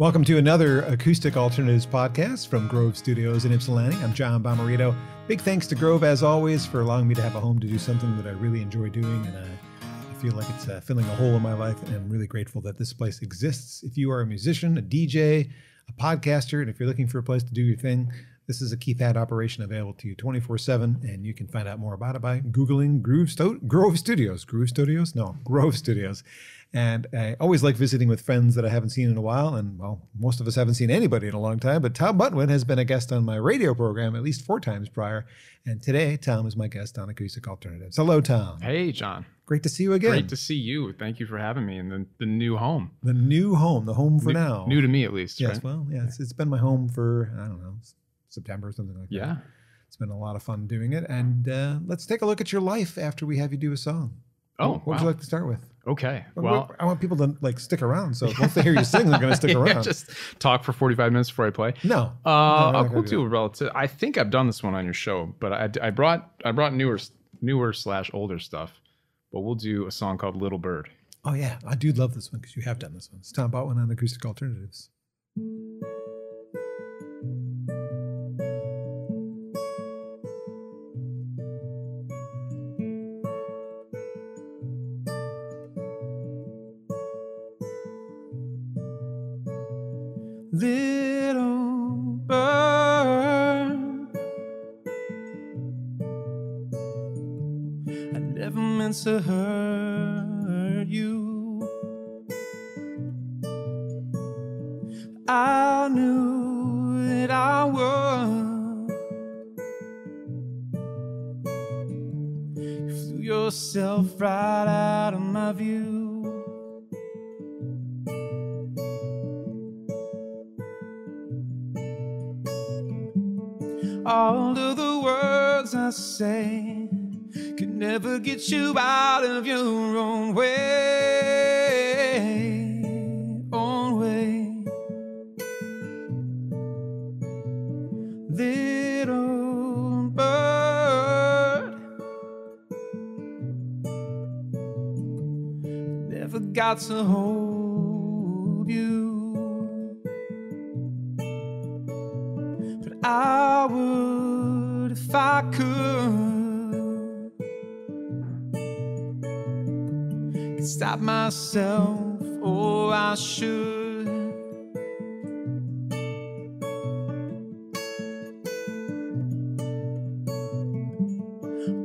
Welcome to another Acoustic Alternatives podcast from Grove Studios in Ypsilanti. I'm John Bomarito. Big thanks to Grove, as always, for allowing me to have a home to do something that I really enjoy doing. And I, I feel like it's uh, filling a hole in my life. And I'm really grateful that this place exists. If you are a musician, a DJ, a podcaster, and if you're looking for a place to do your thing, this is a keypad operation available to you 24 7. And you can find out more about it by Googling Groove Sto- Grove Studios. Groove Studios? No, Grove Studios. And I always like visiting with friends that I haven't seen in a while. And well, most of us haven't seen anybody in a long time. But Tom Butwin has been a guest on my radio program at least four times prior. And today, Tom is my guest on Acoustic Alternatives. Hello, Tom. Hey, John. Great to see you again. Great to see you. Thank you for having me in the, the new home. the new home, the home for new, now. New to me, at least. Yes, right? well, yeah, it's, it's been my home for, I don't know, September or something like that. Yeah. It's been a lot of fun doing it. And uh, let's take a look at your life after we have you do a song. Oh, what would you like to start with? Okay. Well, I want people to like stick around. So once they hear you sing, they're going to stick around. yeah, just talk for 45 minutes before I play. no. Uh, No, we're I'll not we'll do a relative. I think I've done this one on your show, but I, I brought I brought newer newer slash older stuff. But we'll do a song called Little Bird. Oh yeah, I do love this one because you have done this one. It's Tom Butwin on Acoustic Alternatives. All of the words I say could never get you out of your own way. Own way. Little bird. Never got to hold myself, or I should.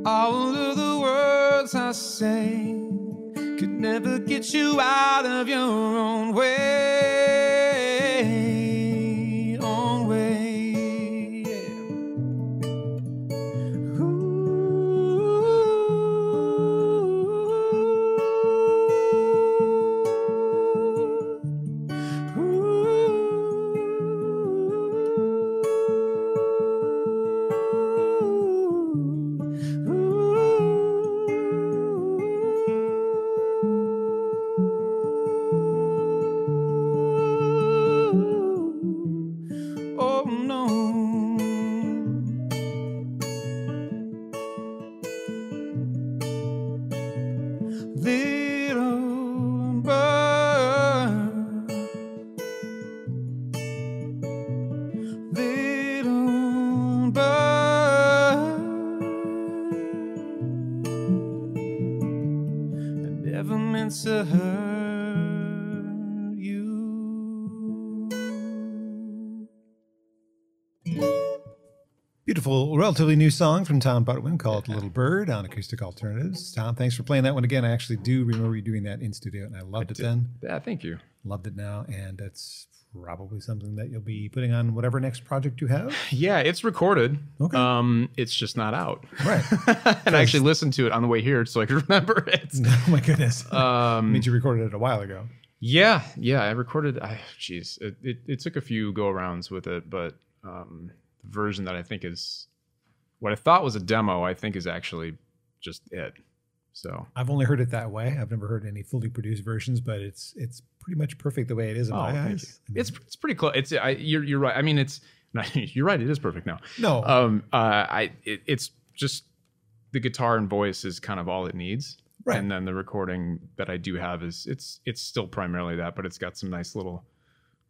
All of the words I say could never get you out of your own way. Beautiful, relatively new song from Tom Butwin called "Little Bird" on Acoustic Alternatives. Tom, thanks for playing that one again. I actually do remember you doing that in studio, and I loved it then. Yeah, thank you. Loved it now, and that's probably something that you'll be putting on whatever next project you have. Yeah, it's recorded. Okay. Um, it's just not out. Right. and I actually listened to it on the way here so I could remember it. oh my goodness. Um, means you recorded it a while ago. Yeah, yeah, I recorded. I jeez, it, it, it took a few go arounds with it, but um, version that I think is what I thought was a demo, I think is actually just it. So I've only heard it that way. I've never heard any fully produced versions, but it's it's pretty much perfect the way it is in oh, my eyes. I mean, It's it's pretty close. It's I, you're you're right. I mean, it's not, you're right. It is perfect now. no, Um, uh, I it, it's just the guitar and voice is kind of all it needs. Right. And then the recording that I do have is it's it's still primarily that, but it's got some nice little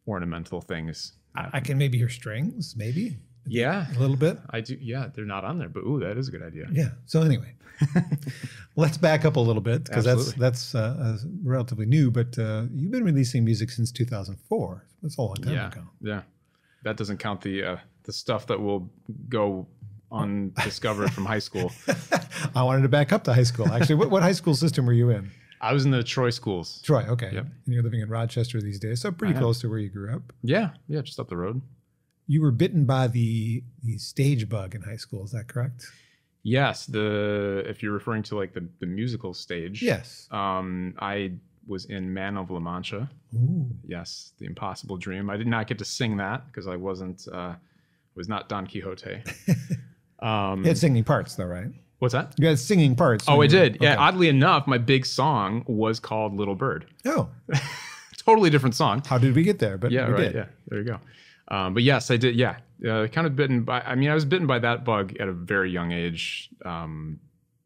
ornamental things. I, I can maybe hear strings, maybe Yeah, a little bit. I do. Yeah, they're not on there, but ooh, that is a good idea. Yeah. So anyway, let's back up a little bit because that's that's uh, uh, relatively new. But uh, you've been releasing music since 2004. That's a long time yeah, ago. yeah. That doesn't count the uh, the stuff that will go undiscovered from high school. I wanted to back up to high school. Actually, what, what high school system were you in? I was in the Troy schools. Troy. Okay. Yep. And you're living in Rochester these days, so pretty I am. close to where you grew up. Yeah, yeah, just up the road. You were bitten by the the stage bug in high school. Is that correct? Yes, the if you're referring to like the the musical stage. Yes. Um, I was in Man of La Mancha. Ooh. Yes, The Impossible Dream. I did not get to sing that because I wasn't uh, was not Don Quixote. Um, You had singing parts, though, right? what's that? You had singing parts. Oh, I were- did. Yeah. okay. Oddly enough, my big song was called Little Bird. Oh, Totally different song. how did we get there? But yeah, we right. did. Yeah, there you go. Um, but yes, I did. Yeah, uh, kind of bitten by. I mean, I was bitten by that bug at a very young age. Um,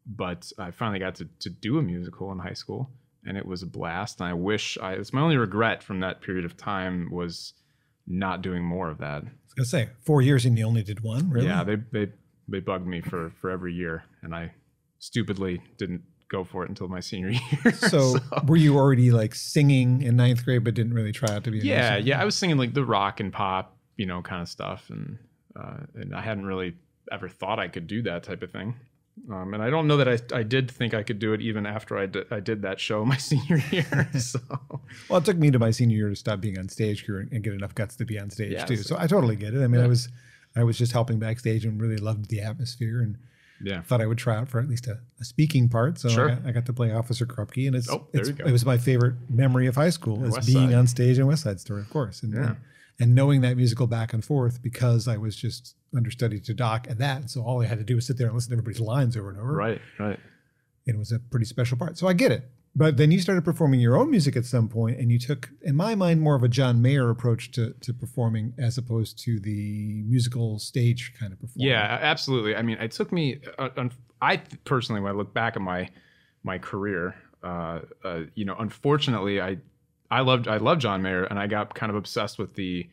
but I finally got to to do a musical in high school, and it was a blast. And I wish I. It's my only regret from that period of time was not doing more of that. I was gonna say four years and you only did one. Really? Yeah, they they they bugged me for for every year, and I stupidly didn't go for it until my senior year. So, were you already like singing in ninth grade, but didn't really try out to be? yeah, yeah, I was singing like the rock and pop, you know, kind of stuff, and uh, and I hadn't really ever thought I could do that type of thing. Um, and I don't know that I, I did think I could do it even after I did, I did that show my senior year. so Well, it took me to my senior year to stop being on stage here and get enough guts to be on stage Yeah, too. so- So I totally get it. I mean, I was, I was just helping backstage and really loved the atmosphere and yeah, thought I would try out for at least a, a speaking part. So Sure. I, got, I got to play Officer Krupke, and it's, Oh, it's it was my favorite memory of high school is West being Side. on stage in West Side Story, of course, and, Yeah. and and knowing that musical back and forth because I was just understudy to Doc and that. So all I had to do was sit there and listen to everybody's lines over and over. right, right. and it was a pretty special part. So I get it. But then you started performing your own music at some point, and you took, in my mind, more of a John Mayer approach to, to performing as opposed to the musical stage kind of performance. Yeah, absolutely. I mean, it took me. Uh, I personally, when I look back at my my career, uh, uh, you know, unfortunately, I I loved I loved John Mayer, and I got kind of obsessed with the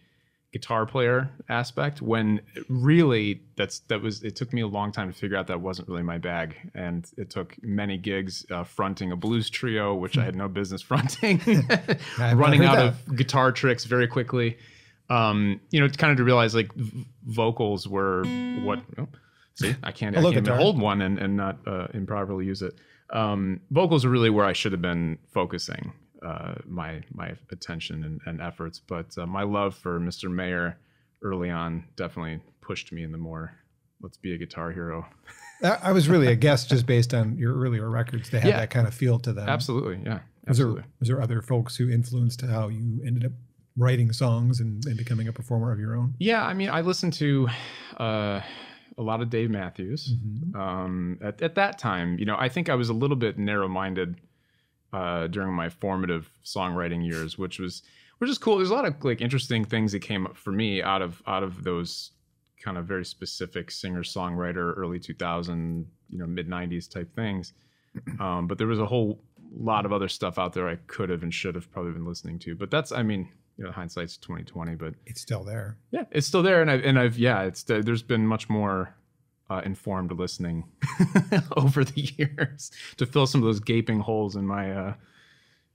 guitar player aspect. When really, that's that was. It took me a long time to figure out that wasn't really my bag, and it took many gigs uh, fronting a blues trio, which I had no business fronting, running out that. of guitar tricks very quickly um, you know, kind of to realize like v- vocals were what. Oh, see, I can't, I Hello, can't even hold one and, and not uh, improperly use it. Um, vocals are really where I should have been focusing uh, my my attention and, and efforts. But uh, my love for Mr. Mayer early on definitely pushed me in the more let's be a guitar hero. I was really a guest just based on your earlier records. They had Yeah. that kind of feel to them. Absolutely, yeah, Was there, absolutely. was there other folks who influenced how you ended up writing songs and, and becoming a performer of your own? Yeah, I mean, I listened to uh, a lot of Dave Matthews. Um, at, at that time, you know, I think I was a little bit narrow-minded uh, during my formative songwriting years, which was which is cool. There's a lot of like interesting things that came up for me out of out of those kind of very specific singer-songwriter, early 2000, you know, mid 90s type things. Um, but there was a whole lot of other stuff out there I could have and should have probably been listening to. But that's, I mean, you know, hindsight's 2020. But It's still there. yeah, it's still there, and I've and I've yeah, it's there's been much more uh, informed listening over the years to fill some of those gaping holes in my, uh,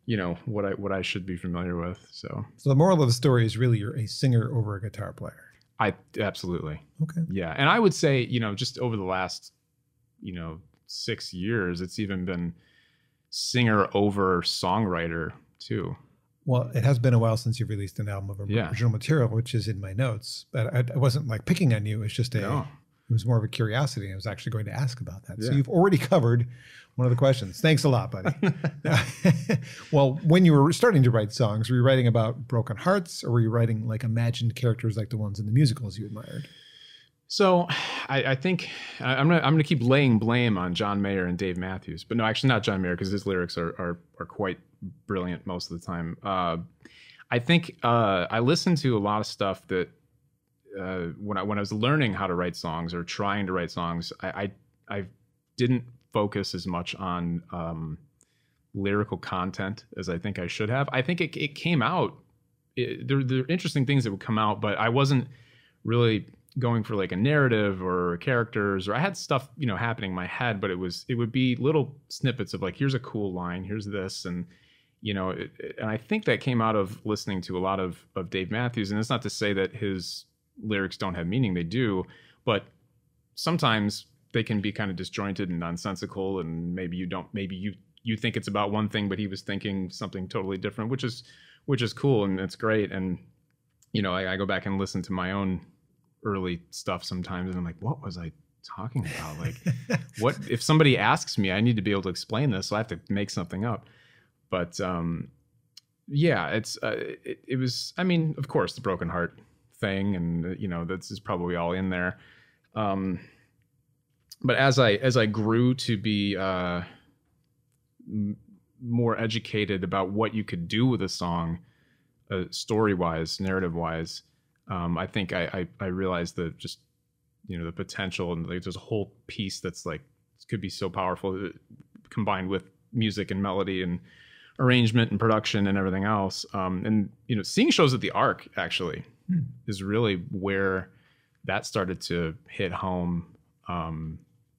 you know, what I what I should be familiar with. So So the moral of the story is really you're a singer over a guitar player. I absolutely Okay. yeah, and I would say you know just over the last you know six years, it's even been singer over songwriter too. Well, it has been a while since you've released an album of Yeah. original material, which is in my notes. But I, I wasn't like picking on you. It's just a, No. It was more of a curiosity. I was actually going to ask about that. So you've already covered one of the questions. Thanks a lot, buddy. well, when you were starting to write songs, were you writing about broken hearts, or were you writing like imagined characters like the ones in the musicals you admired? So, I, I think I- I'm gonna I'm gonna keep laying blame on John Mayer and Dave Matthews, but no, actually not John Mayer because his lyrics are, are are quite brilliant most of the time. Uh, I think uh, I listened to a lot of stuff that uh, when I when I was learning how to write songs or trying to write songs, I I, I didn't focus as much on um, lyrical content as I think I should have. I think it it came out it, there, there are interesting things that would come out, but I wasn't really going for like a narrative or characters or I had stuff, you know, happening in my head, but it was it would be little snippets of like here's a cool line, here's this and you know, and I think that came out of listening to a lot of of Dave Matthews and it's not to say that his lyrics don't have meaning, they do, but sometimes they can be kind of disjointed and nonsensical and maybe you don't maybe you you think it's about one thing but he was thinking something totally different, which is which is cool and it's great and you know, I, I go back and listen to my own early stuff sometimes and I'm like, what was I talking about? Like, what if somebody asks me, I need to be able to explain this, so I have to make something up. But um, yeah, it's uh, it, it was. I mean, of course, the broken heart thing, and you know, this is probably all in there. Um, but as I as I grew to be uh, m- more educated about what you could do with a song, uh, story wise, narrative wise um, I think I, I, I realized the just you know the potential and like there's a whole piece that's like could be so powerful uh, combined with music and melody and arrangement and production and everything else. Um, and you know, seeing shows at the Ark actually. Is really where that started to hit home. Um,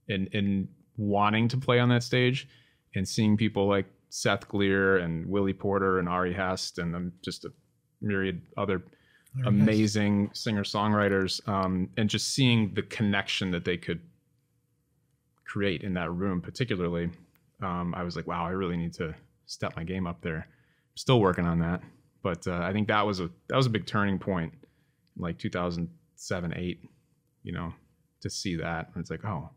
and and wanting to play on that stage and seeing people like Seth Glier and Willie Porter and Ari Hest and just a myriad other amazing singer songwriters, um, and just seeing the connection that they could create in that room, particularly, um, I was like, wow, I really need to step my game up there. Still working on that, but uh, I think that was a that was a big turning point, like 2007, eight. You know, to see that, and it's like, oh,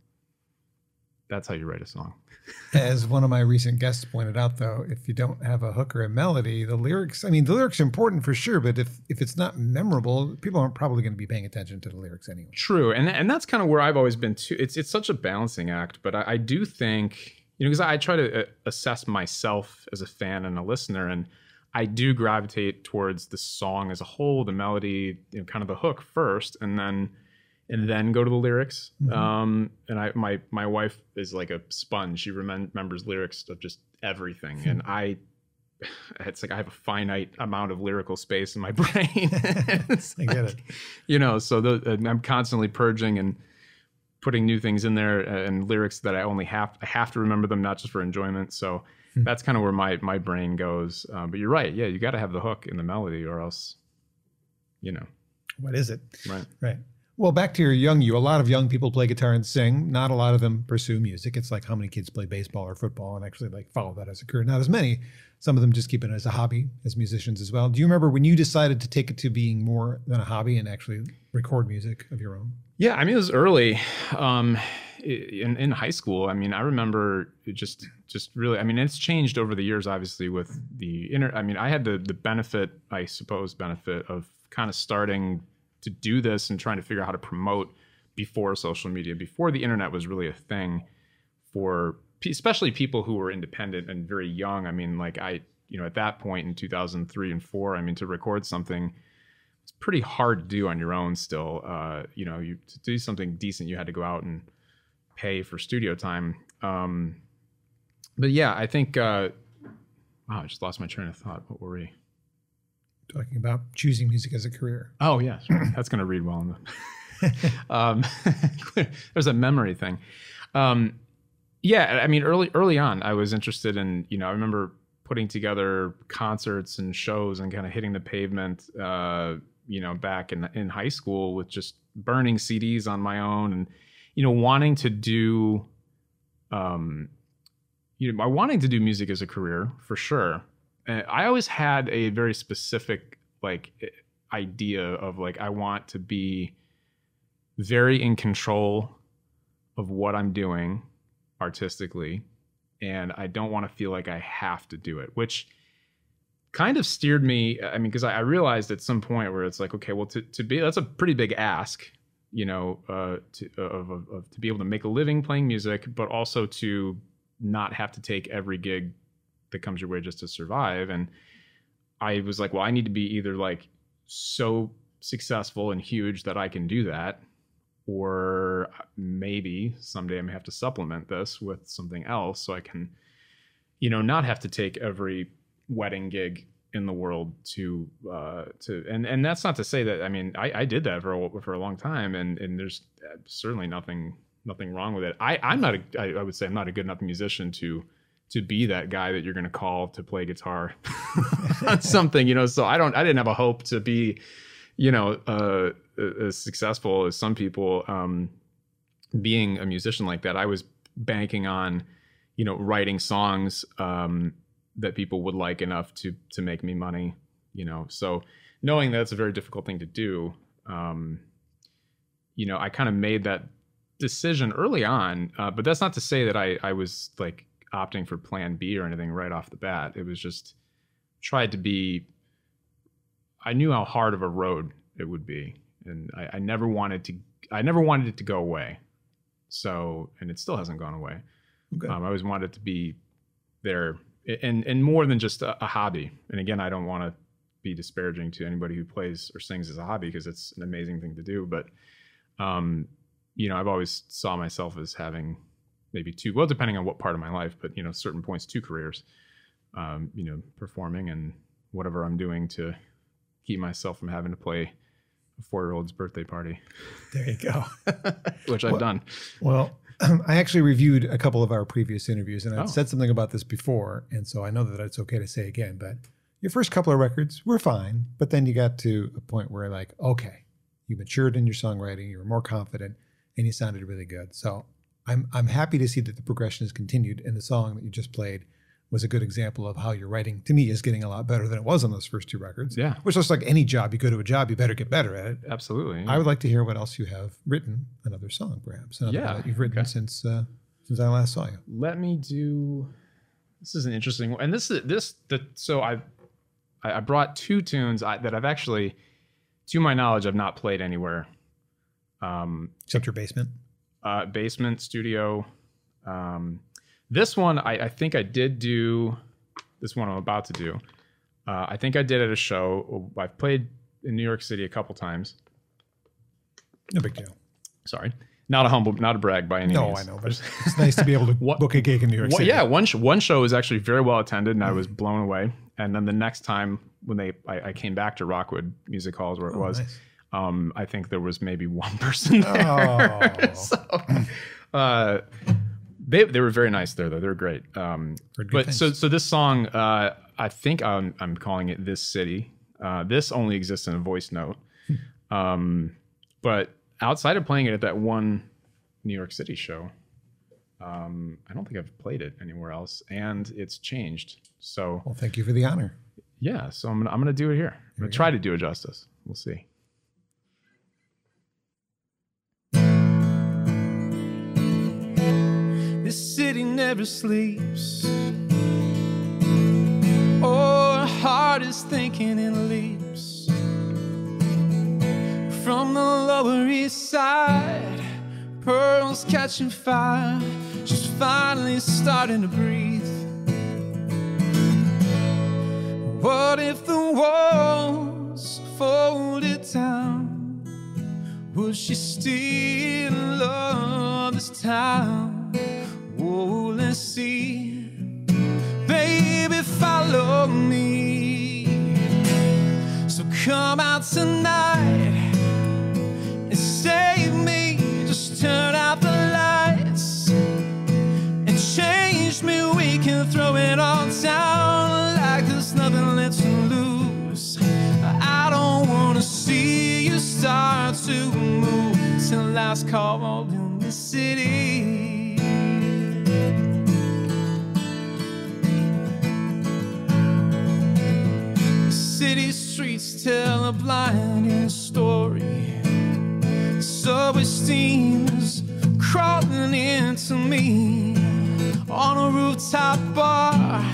that's how you write a song. As one of my recent guests pointed out, though, if you don't have a hook or a melody, the lyrics, I mean, the lyrics are important for sure, but if, if it's not memorable, people aren't probably going to be paying attention to the lyrics anyway. True. And, and that's kind of where I've always been too. It's, it's such a balancing act, but I, I do think, you know, because I, I try to uh, assess myself as a fan and a listener, and I do gravitate towards the song as a whole, the melody, you know, kind of the hook first, and then and then go to the lyrics. Mm-hmm. Um, and I, my my wife is like a sponge. She remembers lyrics of just everything, and I, it's like I have a finite amount of lyrical space in my brain. I like, get it. You know, so the, I'm constantly purging and putting new things in there and lyrics that I only have I have to remember them, not just for enjoyment. So hmm. that's kind of where my my brain goes. Uh, but you're right. Yeah, you got to have the hook in the melody, or else, you know, what is it? Right. Right. Well, back to your young you. A lot of young people play guitar and sing. Not a lot of them pursue music. It's like how many kids play baseball or football and actually like follow that as a career. Not as many. Some of them just keep it as a hobby as musicians as well. Do you remember when you decided to take it to being more than a hobby and actually record music of your own? Yeah, I mean it was early. Um, in in high school, I mean, I remember just just really. I mean, it's changed over the years, obviously, with the inner. I mean, I had the the benefit, I suppose, benefit of kind of starting to do this and trying to figure out how to promote before social media, before the internet was really a thing for especially people who were independent and very young. I mean, like I, you know, at that point in 2003 and four, I mean, to record something, it's pretty hard to do on your own still. Uh, you know, you to do something decent, you had to go out and pay for studio time. Um, but yeah, I think, uh, wow, I just lost my train of thought. What were we? talking about choosing music as a career. Oh yes, that's going to read well. The, um, there's a memory thing. Um, yeah, I mean, early early on, I was interested in. You know, I remember putting together concerts and shows and kind of hitting the pavement. Uh, you know, back in in high school with just burning CDs on my own and you know wanting to do. Um, you know, by wanting to do music as a career for sure I always had a very specific like idea of like I want to be very in control of what I'm doing artistically and I don't want to feel like I have to do it, which kind of steered me. I mean, because I, I, realized at some point where it's like, okay, well, to, to be that's a pretty big ask, you know, uh, to, of, of, of, to be able to make a living playing music, but also to not have to take every gig that comes your way just to survive. And I was like, well, I need to be either like so successful and huge that I can do that, or maybe someday I may have to supplement this with something else so I can, you know, not have to take every wedding gig in the world to uh, to and and that's not to say that I mean I, I did that for a, for a long time and and there's certainly nothing nothing wrong with it. I I'm not a I, I would say I'm not a good enough musician to to be that guy that you're going to call to play guitar on something, you know. So I don't I didn't have a hope to be, you know, uh, as successful as some people um, being a musician like that. I was banking on, you know, writing songs um, that people would like enough to to make me money, you know. So knowing that's a very difficult thing to do, um, you know, I kind of made that decision early on. Uh, but that's not to say that I I was like opting for Plan B or anything right off the bat. It was just tried to be. I knew how hard of a road it would be, and I, I never wanted to. I never wanted it to go away. So, and it still hasn't gone away. Okay. Um, I always wanted it to be there and and more than just a, a hobby. And again, I don't want to be disparaging to anybody who plays or sings as a hobby because it's an amazing thing to do. But um, you know, I've always saw myself as having maybe two, well, depending on what part of my life, but you know, certain points, two careers. Um, you know, performing and whatever I'm doing to keep myself from having to play a four-year-old's birthday party. There you go. Which I've well, done. Well, I actually reviewed a couple of our previous interviews, and I oh. said something about this before, and so I know that it's okay to say again. But your first couple of records were fine, but then you got to a point where, like, okay, you matured in your songwriting, you were more confident, and you sounded really good. So I'm I'm happy to see that the progression has continued, and the song that you just played was a good example of how your writing to me is getting a lot better than it was on those first two records. Yeah. Which is like any job, you go to a job, you better get better at it. Absolutely. Yeah. I would like to hear what else you have written, another song perhaps, another yeah, that you've written okay. since uh, since I last saw you. Let me do. This is an interesting one, and this is this the so I I brought two tunes I, that I've actually, to my knowledge, I've not played anywhere. Um, Except your basement. Uh, basement studio. Um, this one, I, I think I did do. This one I'm about to do. Uh, I think I did at a show. I've played in New York City a couple times. No big deal. Sorry, not a humble, not a brag by any no, means. No, I know, but it's nice to be able to what, book a gig in New York City. yeah, one sh- one show was actually very well attended, and I was blown away. And then the next time when they, I, I came back to Rockwood Music Halls where it oh, was. Nice. Um, I think there was maybe one person there. Oh. so, uh, they they were very nice there though. They were great. Um, but things. so so this song, uh, I think I'm I'm calling it "This City." Uh, this only exists in a voice note. Hmm. um, but outside of playing it at that one New York City show, um, I don't think I've played it anywhere else, and it's changed. So well, thank you for the honor. Yeah, so I'm gonna I'm gonna do it here. I'm gonna try go. to do it justice. We'll see. Never sleeps. Oh, Our heart is thinking in leaps. From the Lower East Side, pearls catching fire. She's finally starting to breathe. What if the walls folded down? Would she still love this town? Come out tonight and save me. Just turn out the lights and change me. We can throw it all down like there's nothing left to lose. I don't wanna see you start to move till last call in the city. Steams crawling into me on a rooftop bar.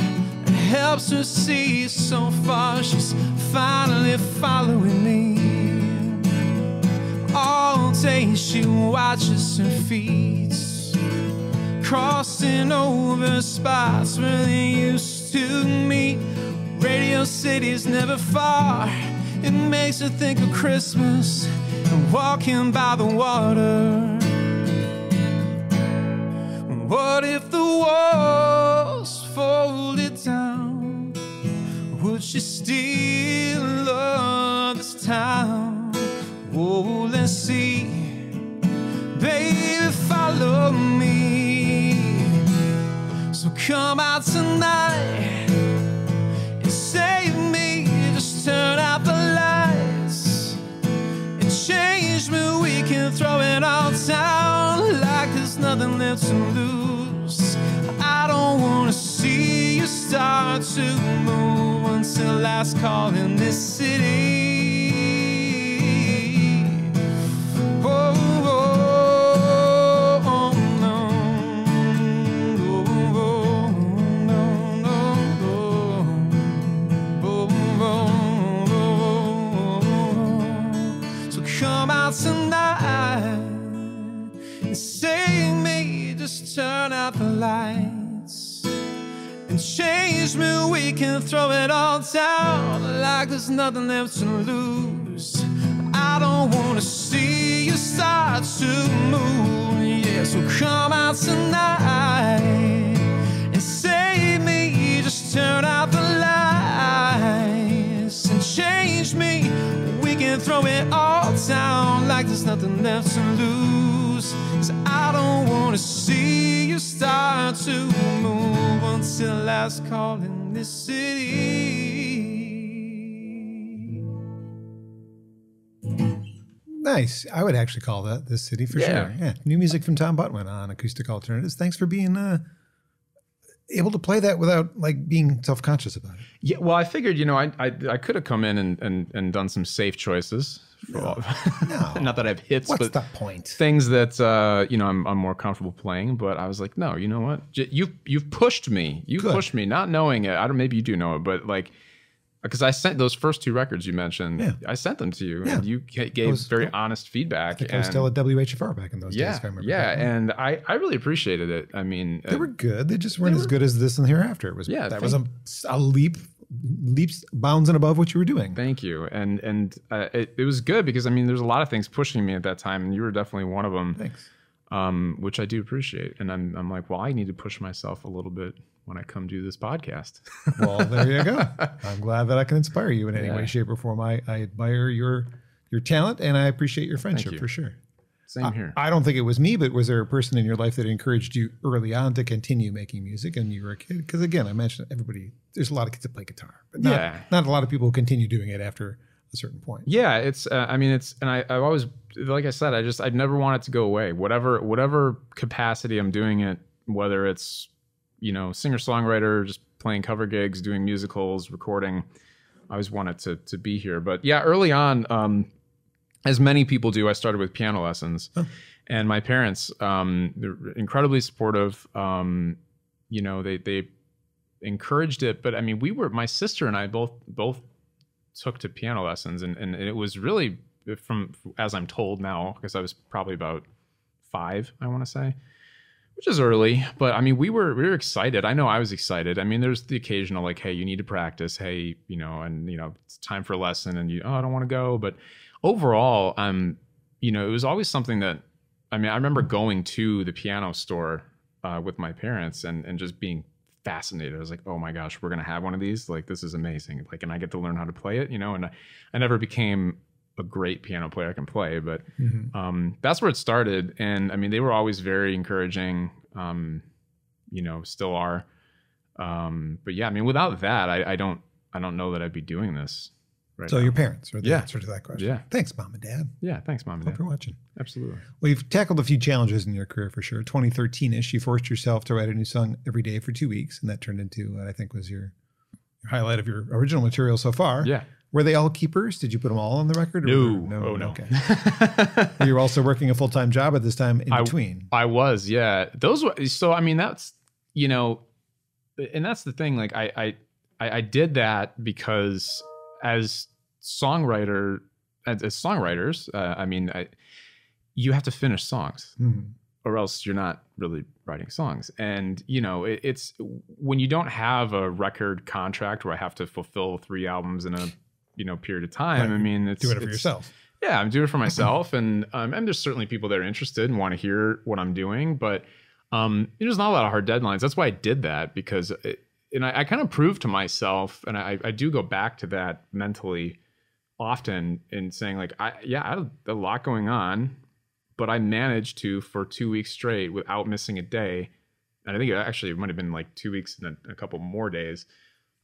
It helps her see so far. She's finally following me. All day she watches her feet, crossing over spots where they used to meet. Radio City's never far. It makes her think of Christmas and walking by the water. What if the walls folded down? Would she still love this town? Oh, let's see. Baby, follow me. So come out tonight down like there's nothing left to lose. I don't wanna see you start to move until last call in this city. Can throw it all down like there's nothing left to lose. I don't wanna see you start to move. Yeah, so come out tonight and save me. Just turn out the lights and change me. We can throw it all down like there's nothing left to lose. Cause I don't wanna see you start to move until last call in this city. Nice. I would actually call that this city for Yeah. sure. Yeah. New music from Tom Butwin on Acoustic Alternatives. Thanks for being uh, able to play that without like being self conscious about it. Yeah, well, I figured, you know, I I, I could have come in and, and and done some safe choices. All, No. not that I have hits, What's but the point? things that uh, you know I'm, I'm more comfortable playing. But I was like, no, you know what? J- You you've pushed me. You Good. pushed me, not knowing it. I don't. Maybe you do know it, but like. Because I sent those first two records you mentioned, Yeah. I sent them to you, Yeah. and you gave was- very honest feedback. I think I was still at WHFR back in those yeah, days, if I remember. yeah, correctly. and I I really appreciated it. I mean, they uh, were good. They just weren't as good as this and hereafter. It was Yeah, that was a, a leap, leaps, bounds and above what you were doing. Thank you, and and uh, it, it was good because I mean, there's a lot of things pushing me at that time, and you were definitely one of them, Thanks. um, which I do appreciate. And I'm I'm like, well, I need to push myself a little bit when I come do this podcast. Well, there you go. I'm glad that I can inspire you in any Yeah. way, shape, or form. I, I admire your your talent and I appreciate your friendship you. for sure. Same here. I don't think it was me, but was there a person in your life that encouraged you early on to continue making music and you were a kid? Because again, I mentioned everybody, there's a lot of kids that play guitar, but not, Yeah. not a lot of people continue doing it after a certain point. yeah, it's. Uh, I mean, it's, and I I've always like I said, I just I've never wanted it to go away. Whatever whatever capacity I'm doing it, whether it's you know singer songwriter, just playing cover gigs, doing musicals, recording. I always wanted to to be here, but yeah, early on, um, as many people do, I started with piano lessons, and my parents, um, they're incredibly supportive. Um, you know, they they encouraged it, but I mean, we were my sister and I both both took to piano lessons, and and it was really from as I'm told now, because I was probably about five, I want to say, which is early, but I mean, we were we were excited. I know I was excited. I mean, there's the occasional like, hey, you need to practice. Hey, you know, and you know, it's time for a lesson, and you, oh, I don't want to go. But overall, um, you know, it was always something that, I mean, I remember going to the piano store uh, with my parents and and just being fascinated. I was like, oh my gosh, we're gonna have one of these. Like, this is amazing. Like, and I get to learn how to play it. You know, and I, I never became a great piano player I can play, but um, that's where it started. And I mean, they were always very encouraging. Um, you know, still are. Um, but yeah, I mean, without that, I, I don't, I don't know that I'd be doing this. Right. So now. your parents are the Yeah. answer to that question. Yeah. Thanks, mom and dad. yeah, thanks, mom and Hope dad. you're watching. Absolutely. Well, you've tackled a few challenges in your career for sure. 2013-ish, you forced yourself to write a new song every day for two weeks, and that turned into what I think was your, your highlight of your original material so far. Yeah. Were they all keepers? Did you put them all on the record? or- No. Oh, no. Okay. you were also working a full-time job at this time in I- between. I was, yeah. Those were so. I mean, that's you know, and that's the thing. Like, I I I, I did that because as songwriter, as, as songwriters, uh, I mean, I, you have to finish songs, Mhm. or else you're not really writing songs. And you know, it, it's when you don't have a record contract where I have to fulfill three albums in a you know period of time. Right. I mean, it's Doing it for yourself. yeah, I'm doing it for myself, and um, and there's certainly people that are interested and want to hear what I'm doing, but um, there's not a lot of hard deadlines. That's why I did that because it, and I, I kind of proved to myself, and I, I do go back to that mentally often in saying like, I yeah, I had a lot going on, but I managed to for two weeks straight without missing a day, and I think it actually might have been like two weeks and a, a couple more days.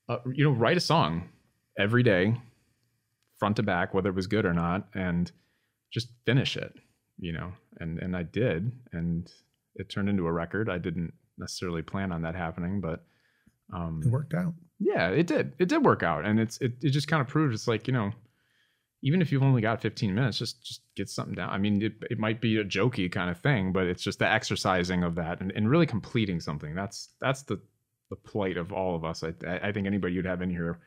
Uh, you know, write a song every day, front to back, whether it was good or not, and just finish it. You know, and and I did, and it turned into a record. I didn't necessarily plan on that happening, but um, It worked out. yeah, it did. It did work out, and it's it, it just kind of proved it's like you know, even if you've only got 15 minutes, just just get something down. I mean, it, it might be a jokey kind of thing, but it's just the exercising of that and, and really completing something. That's that's the the plight of all of us. I I think anybody you'd have in here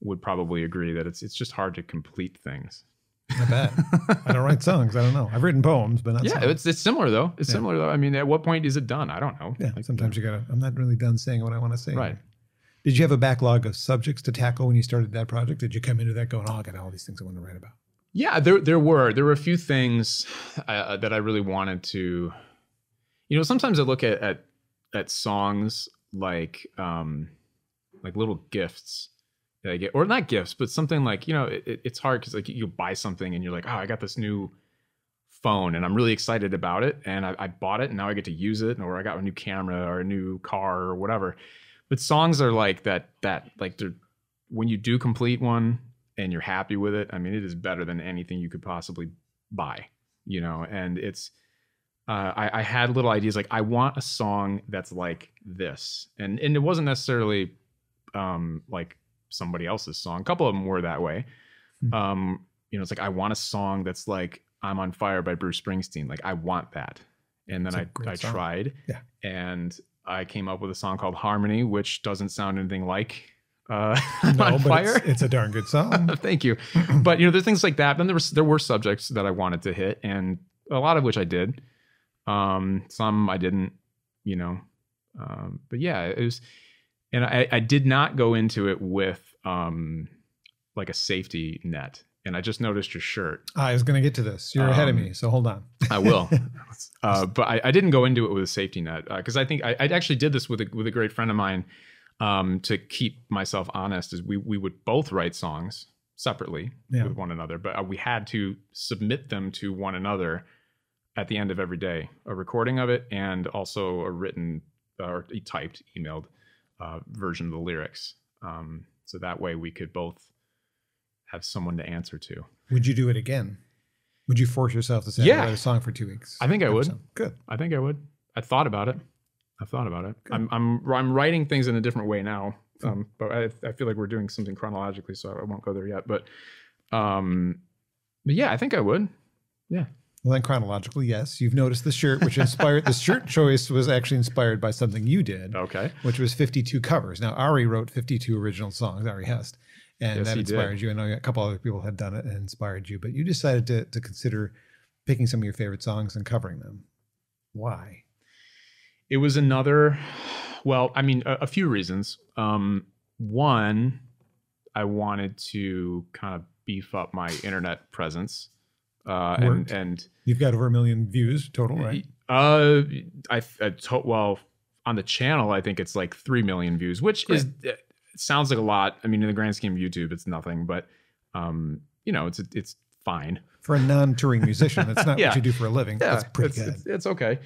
would probably agree that it's it's just hard to complete things. I bet. I don't write songs. I don't know. I've written poems, but not Yeah, songs. it's it's similar though. It's Yeah. similar though. I mean, at what point is it done? I don't know. yeah. Like, Sometimes you gotta. I'm not really done saying what I want to say. Right. Did you have a backlog of subjects to tackle when you started that project? Did you come into that going, "Oh, I got all these things I want to write about"? Yeah, there there were there were a few things uh, that I really wanted to, you know. Sometimes I look at at, at songs like um like little gifts that I get, or not gifts, but something like you know it, it- it's hard because like you buy something and you're like, oh, I got this new phone and I'm really excited about it and I, I bought it and now I get to use it or I got a new camera or a new car or whatever. But songs are like that that like when you do complete one and you're happy with it, I mean, it is better than anything you could possibly buy, you know. And it's, uh, I, I had little ideas like I want a song that's like this, and and it wasn't necessarily, um, like somebody else's song. A couple of them were that way. Hmm. Um, you know, it's like I want a song that's like "I'm on Fire" by Bruce Springsteen. Like I want that, and then It's I I song. tried, Yeah. and I came up with a song called Harmony, which doesn't sound anything like uh, I'm No, on Fire. It's, it's a darn good song. Thank you. But you know, there's things like that. Then there was there were subjects that I wanted to hit, and a lot of which I did. Um, some I didn't. You know, um, but yeah, it was. And I, I did not go into it with um, like a safety net. And I just noticed your shirt. I was going to get to this. You're ahead of Um, me, so hold on. I will. uh, but I, I didn't go into it with a safety net because I think I, I actually did this with a, with a great friend of mine um, to keep myself honest. Is we we would both write songs separately Yeah. with one another, but uh, we had to submit them to one another at the end of every day, a recording of it and also a written uh, or typed, emailed uh, version of the lyrics. Um, so that way we could both have someone to answer to. Would you do it again? Would you force yourself to say, Yeah. A song for two weeks? I think I would. Good. I think I would. I thought about it. I thought about it. I'm I'm I'm writing things in a different way now. Um, but I I feel like we're doing something chronologically, so I won't go there yet. But um, but yeah, I think I would. Yeah. Well, then chronologically, yes. You've noticed the shirt, which inspired the shirt choice was actually inspired by something you did, Okay. which was 52 covers. Now, Ari wrote 52 original songs, Ari Hest, and Yes, that he did. inspired you. I know a couple other people had done it and inspired you, but you decided to, to consider picking some of your favorite songs and covering them. Why? It was another. Well, I mean, a, a few reasons. Um, one, I wanted to kind of beef up my internet presence. Uh, and and You've got over a million views total, right? Uh, I, I to, well on the channel, I think it's like three million views, which is it sounds like a lot. I mean, in the grand scheme of YouTube, it's nothing, but um, you know, it's it's fine. For a non-touring musician, that's not Yeah. what you do for a living. that's pretty it's, good. It's, it's okay.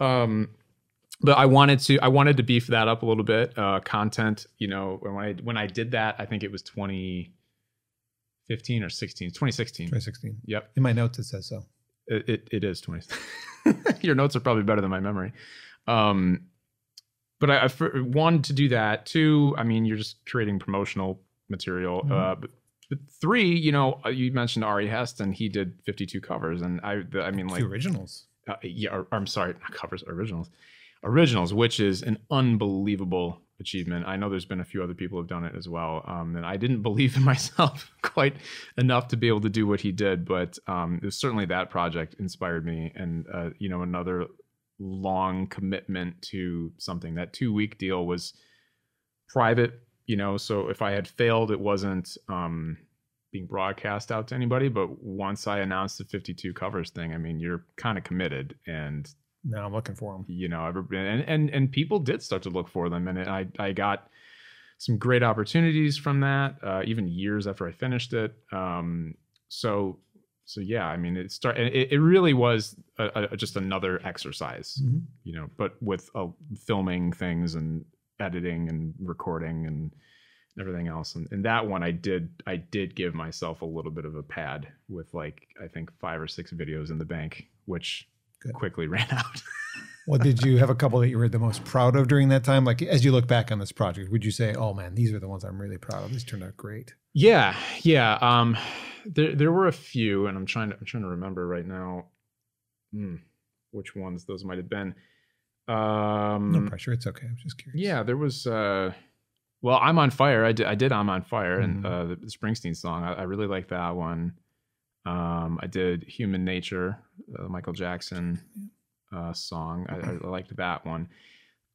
Um, but I wanted to I wanted to beef that up a little bit. Uh, content, you know, when I when I did that, I think it was 2015 or 16, 2016. 2016. Yep. In my notes, it says so. It, it, it is 20. Your notes are probably better than my memory. Um, but I, I for, one to do that. Two, I mean, you're just creating promotional material. Mhm. Uh, but, but three, you know, uh, you mentioned Ari Heston. He did 52 covers, and I, the, I mean, like, Two originals. uh, yeah, or, I'm sorry, not covers, originals, originals, which is an unbelievable achievement. I know there's been a few other people who've done it as well, um, and I didn't believe in myself quite enough to be able to do what he did. But um, it was certainly that project inspired me, and uh, you know, another long commitment to something. That two week deal was private, you know. So if I had failed, it wasn't. Um, being broadcast out to anybody but once i announced the 52 covers thing i mean you're kind of committed and Now I'm looking for them. you know and and and people did start to look for them and i i got some great opportunities from that, uh, even years after I finished it. Um, so so yeah, I mean, it start it, it really was a, a, just another exercise, Mhm. you know, but with uh, filming things and editing and recording and everything else. And, and that one, I did I did give myself a little bit of a pad with like I think five or six videos in the bank, which Good. quickly ran out. Well, did you have a couple that you were the most proud of during that time? Like, as you look back on this project, would you say, "Oh man, these are the ones I'm really proud of. These turned out great." Yeah, yeah. Um, there there were a few, and I'm trying to I'm trying to remember right now, hmm, which ones those might have been. Um, No pressure. It's okay. I'm just curious. yeah, there was. Uh, well, I'm on fire. I did I did I'm on fire, Mhm. and uh, the Springsteen song. I, I really like that one. Um, I did Human Nature, uh, Michael Jackson uh, song. I, I liked that one.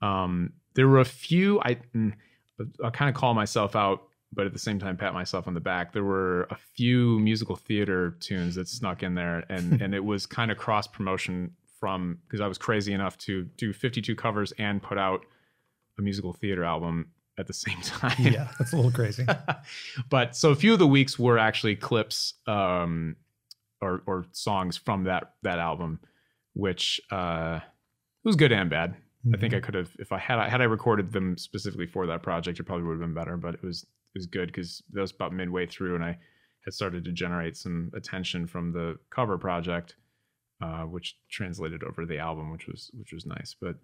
Um, there were a few. I mm, I kind of call myself out, but at the same time pat myself on the back. There were a few musical theater tunes that snuck in there, and and it was kind of cross promotion from because I was crazy enough to do 52 covers and put out a musical theater album at the same time. yeah, that's a little crazy. but so a few of the weeks were actually clips um, or or songs from that that album, which uh, was good and bad. I think I Mm-hmm. could have if I had I had I recorded them specifically for that project, it probably would have been better. But it was it was good because that was about midway through, and I had started to generate some attention from the cover project, uh, which translated over to the album, which was which was nice. But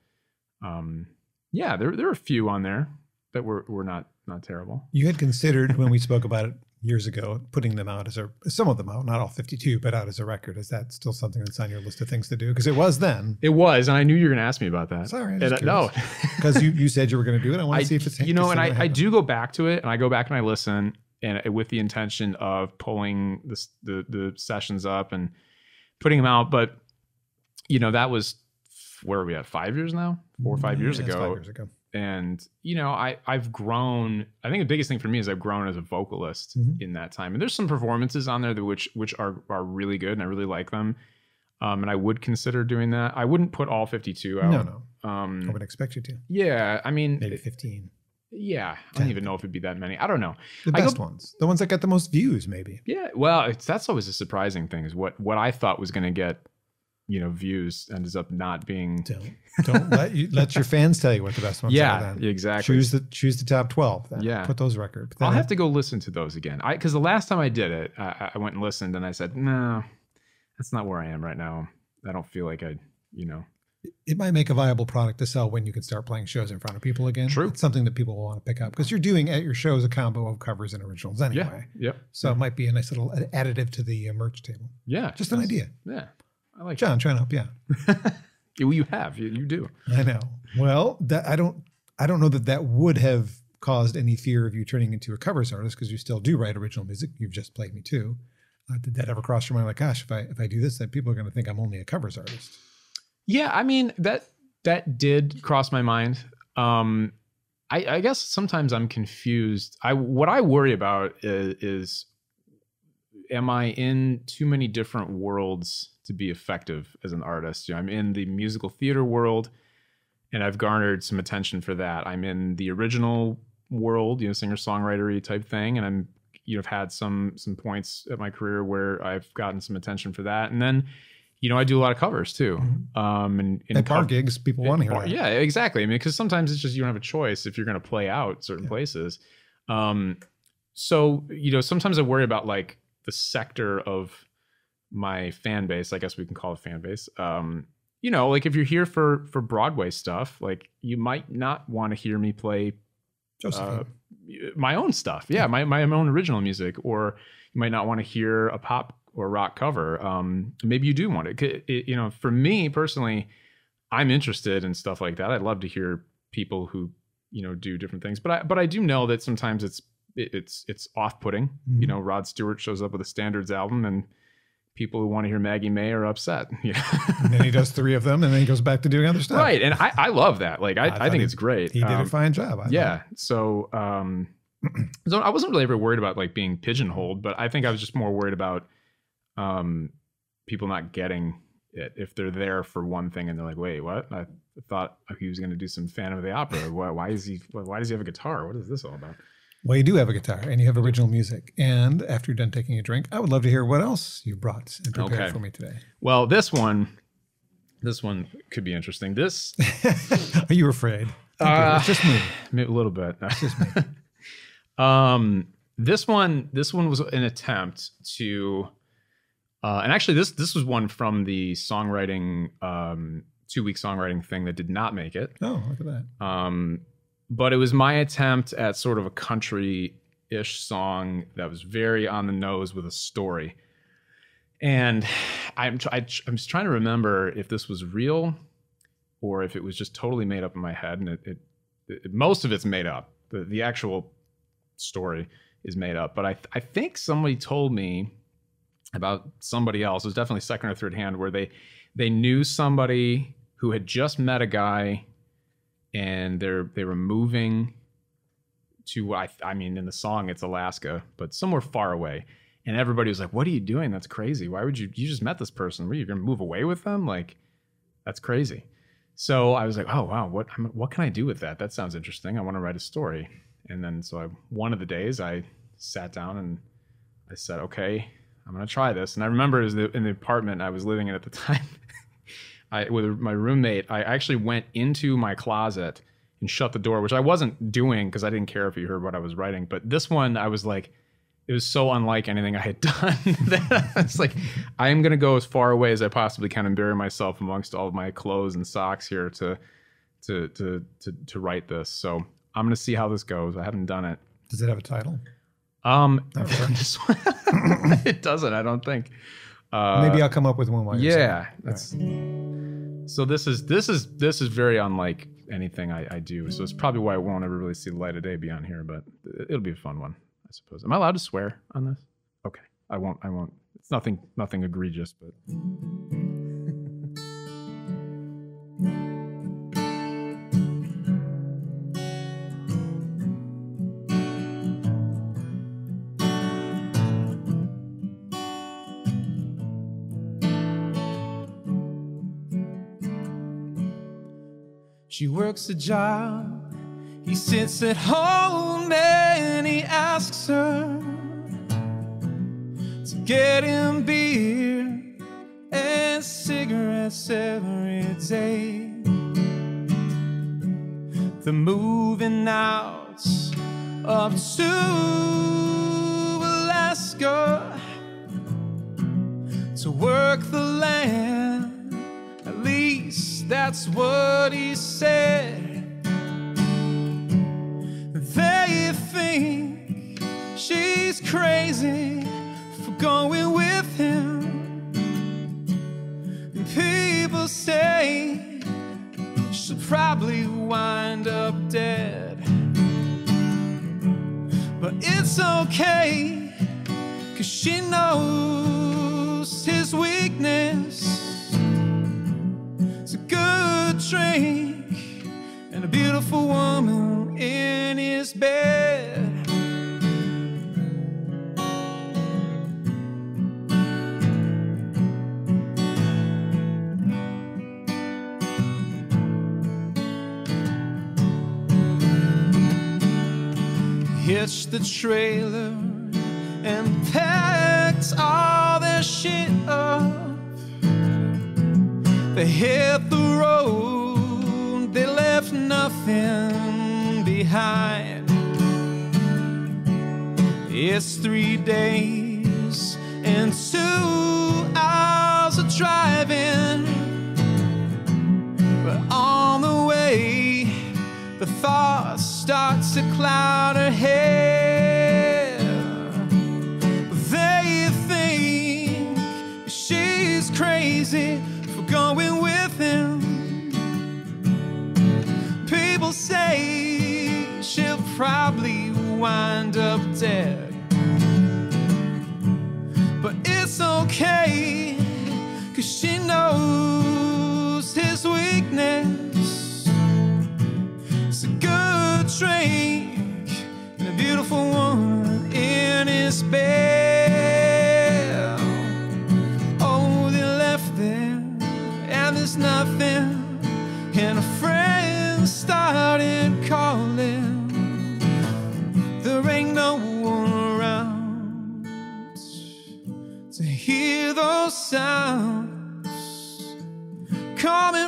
um, yeah, there there were a few on there that were were not not terrible. You had considered when we spoke about it years ago, putting them out as a some of them out, not all 52, but out as a record. Is that still something that's on your list of things to do? Because it was then. It was, and I knew you were going to ask me about that. Sorry, And just I- no, Because you, you said you were going to do it. I want to see if it's you know, and I, I do go back to it, and I go back and I listen, and uh, with the intention of pulling the the, the sessions up and putting them out. But you know, that was where are we at? Five years now, four or five years Yeah, ago, Five years ago. And you know, I I've grown. I think the biggest thing for me is I've grown as a vocalist Mhm. in that time, and there's some performances on there that which which are are really good, and I really like them. Um, and I would consider doing that. I wouldn't put all 52 out. No, no. I Um, would expect you to. yeah, I mean, Maybe 15. yeah, I Ten. don't even know if it'd be that many. I don't know. The I go- best ones. The ones that got the most views, maybe. Yeah, well, it's, that's always a surprising thing. Is what what I thought was going to get, you know, views ends up not being. Don't don't let you let your fans tell you what the best ones Yeah, are. Then exactly. choose the choose the top 12. Then. Yeah. put those records. I'll have to go listen to those again. I because the last time I did it, I, I went and listened, and I said, no, that's not where I am right now. I don't feel like I, you know, It might make a viable product to sell when you can start playing shows in front of people again. True. It's something that people will want to pick up because you're doing at your shows a combo of covers and originals anyway. yeah, yep, So it might be a nice little additive to the uh, merch table. yeah, Just an idea. Yeah, I like. John, trying to help you out. Well, you have, you, you do. I know. Well, that I don't I don't know that that would have caused any fear of you turning into a covers artist because you still do write original music. You've just played me too. Uh, did that ever cross your mind? Like, gosh, if I if I do this, then people are going to think I'm only a covers artist. Yeah, I mean that that did cross my mind. Um, I, I guess sometimes I'm confused. I what I worry about is, is am I in too many different worlds to be effective as an artist? You know, I'm in the musical theater world, and I've garnered some attention for that. I'm in the original world, you know, singer songwritery type thing, and I'm you know have had some some points at my career where I've gotten some attention for that, and then you know I do a lot of covers too. Um, and, and At bar cov- gigs, people want to hear Bar- that. Yeah, exactly. I mean, because sometimes it's just you don't have a choice if you're going to play out certain Yeah. places. Um, so you know, sometimes I worry about like the sector of my fan base. I guess we can call it fan base. Um, you know, like if you're here for for Broadway stuff, like you might not want to hear me play uh, my own stuff. Yeah, my, my own original music, or you might not want to hear a pop or rock cover. Um, maybe you do want it. It. You know, for me personally, I'm interested in stuff like that. I'd love to hear people who you know do different things, but I but I do know that sometimes it's it, it's it's off putting. You Mhm. know, Rod Stewart shows up with a standards album and. People who want to hear Maggie May are upset. You know? and then he does three of them, and then he goes back to doing other stuff. right, and I, I love that. Like I, I I, think he- it's great. He did Um, a fine job. I yeah thought. so um so i wasn't really ever worried about like being pigeonholed but i think i was just more worried about um people not getting it. If they're there for one thing and they're like, "Wait, what? I thought he was going to do some Phantom of the Opera. Why, why is he? Why does he have a guitar? What is this all about?" Well, you do have a guitar and you have original music. And after you're done taking a drink, I would love to hear what else you brought and prepared Okay. for me today. Well, this one, this one could be interesting. This Are you afraid? Don't do it. Uh, it's just me. a little bit. Just me. Um, this one, this one was an attempt to, uh, and actually, this this was one from the songwriting, um, two week songwriting thing that did not make it. Oh, look at that. Um, but it was my attempt at sort of a country ish song that was very on the nose with a story. And I'm I, tr- I'm just trying to remember if this was real or if it was just totally made up in my head. And it, it, it most of it's made up. The the actual story is made up. But I I think somebody told me about somebody else. It was definitely second or third hand where they they knew somebody who had just met a guy and they're they were moving to I I mean in the song it's Alaska, but somewhere far away. And everybody was like, "What are you doing? That's crazy. Why would you? You just met this person. Are you going to move away with them? Like, that's crazy." So I was like, "Oh wow, what what can I do with that? That sounds interesting. I want to write a story." And then so I one of the days I sat down and I said, "Okay, I'm going to try this." And I remember the, in the apartment I was living in at the time. I with my roommate, I actually went into my closet and shut the door, which I wasn't doing because I didn't care if he heard what I was writing. But this one, I was like, it was so unlike anything I had done that I was like, I am gonna go as far away as I possibly can and bury myself amongst all of my clothes and socks here to to to to, to write this. So I'm gonna see how this goes. I haven't done it. Does it have a title? Um, Okay. this one- it doesn't. I don't think. Uh, Maybe I'll come up with one while yeah, that's. So this is this is this is very unlike anything I, I do. So it's probably why I won't ever really see the light of day beyond here. But it'll be a fun one, I suppose. Am I allowed to swear on this? Okay, I won't. I won't. It's nothing nothing egregious, but. She works a job. He sits at home and he asks her to get him beer and cigarettes every day. The moving out up to Alaska to work the land. That's what he said. They think she's crazy for going with him. People say she'll probably wind up dead. But it's okay, cause she knows good drink and a beautiful woman in his bed. Hitched the trailer and packed all their shit. They hit the road, they left nothing behind. It's three days and two hours of driving. But on the way, the thoughts starts to cloud her head.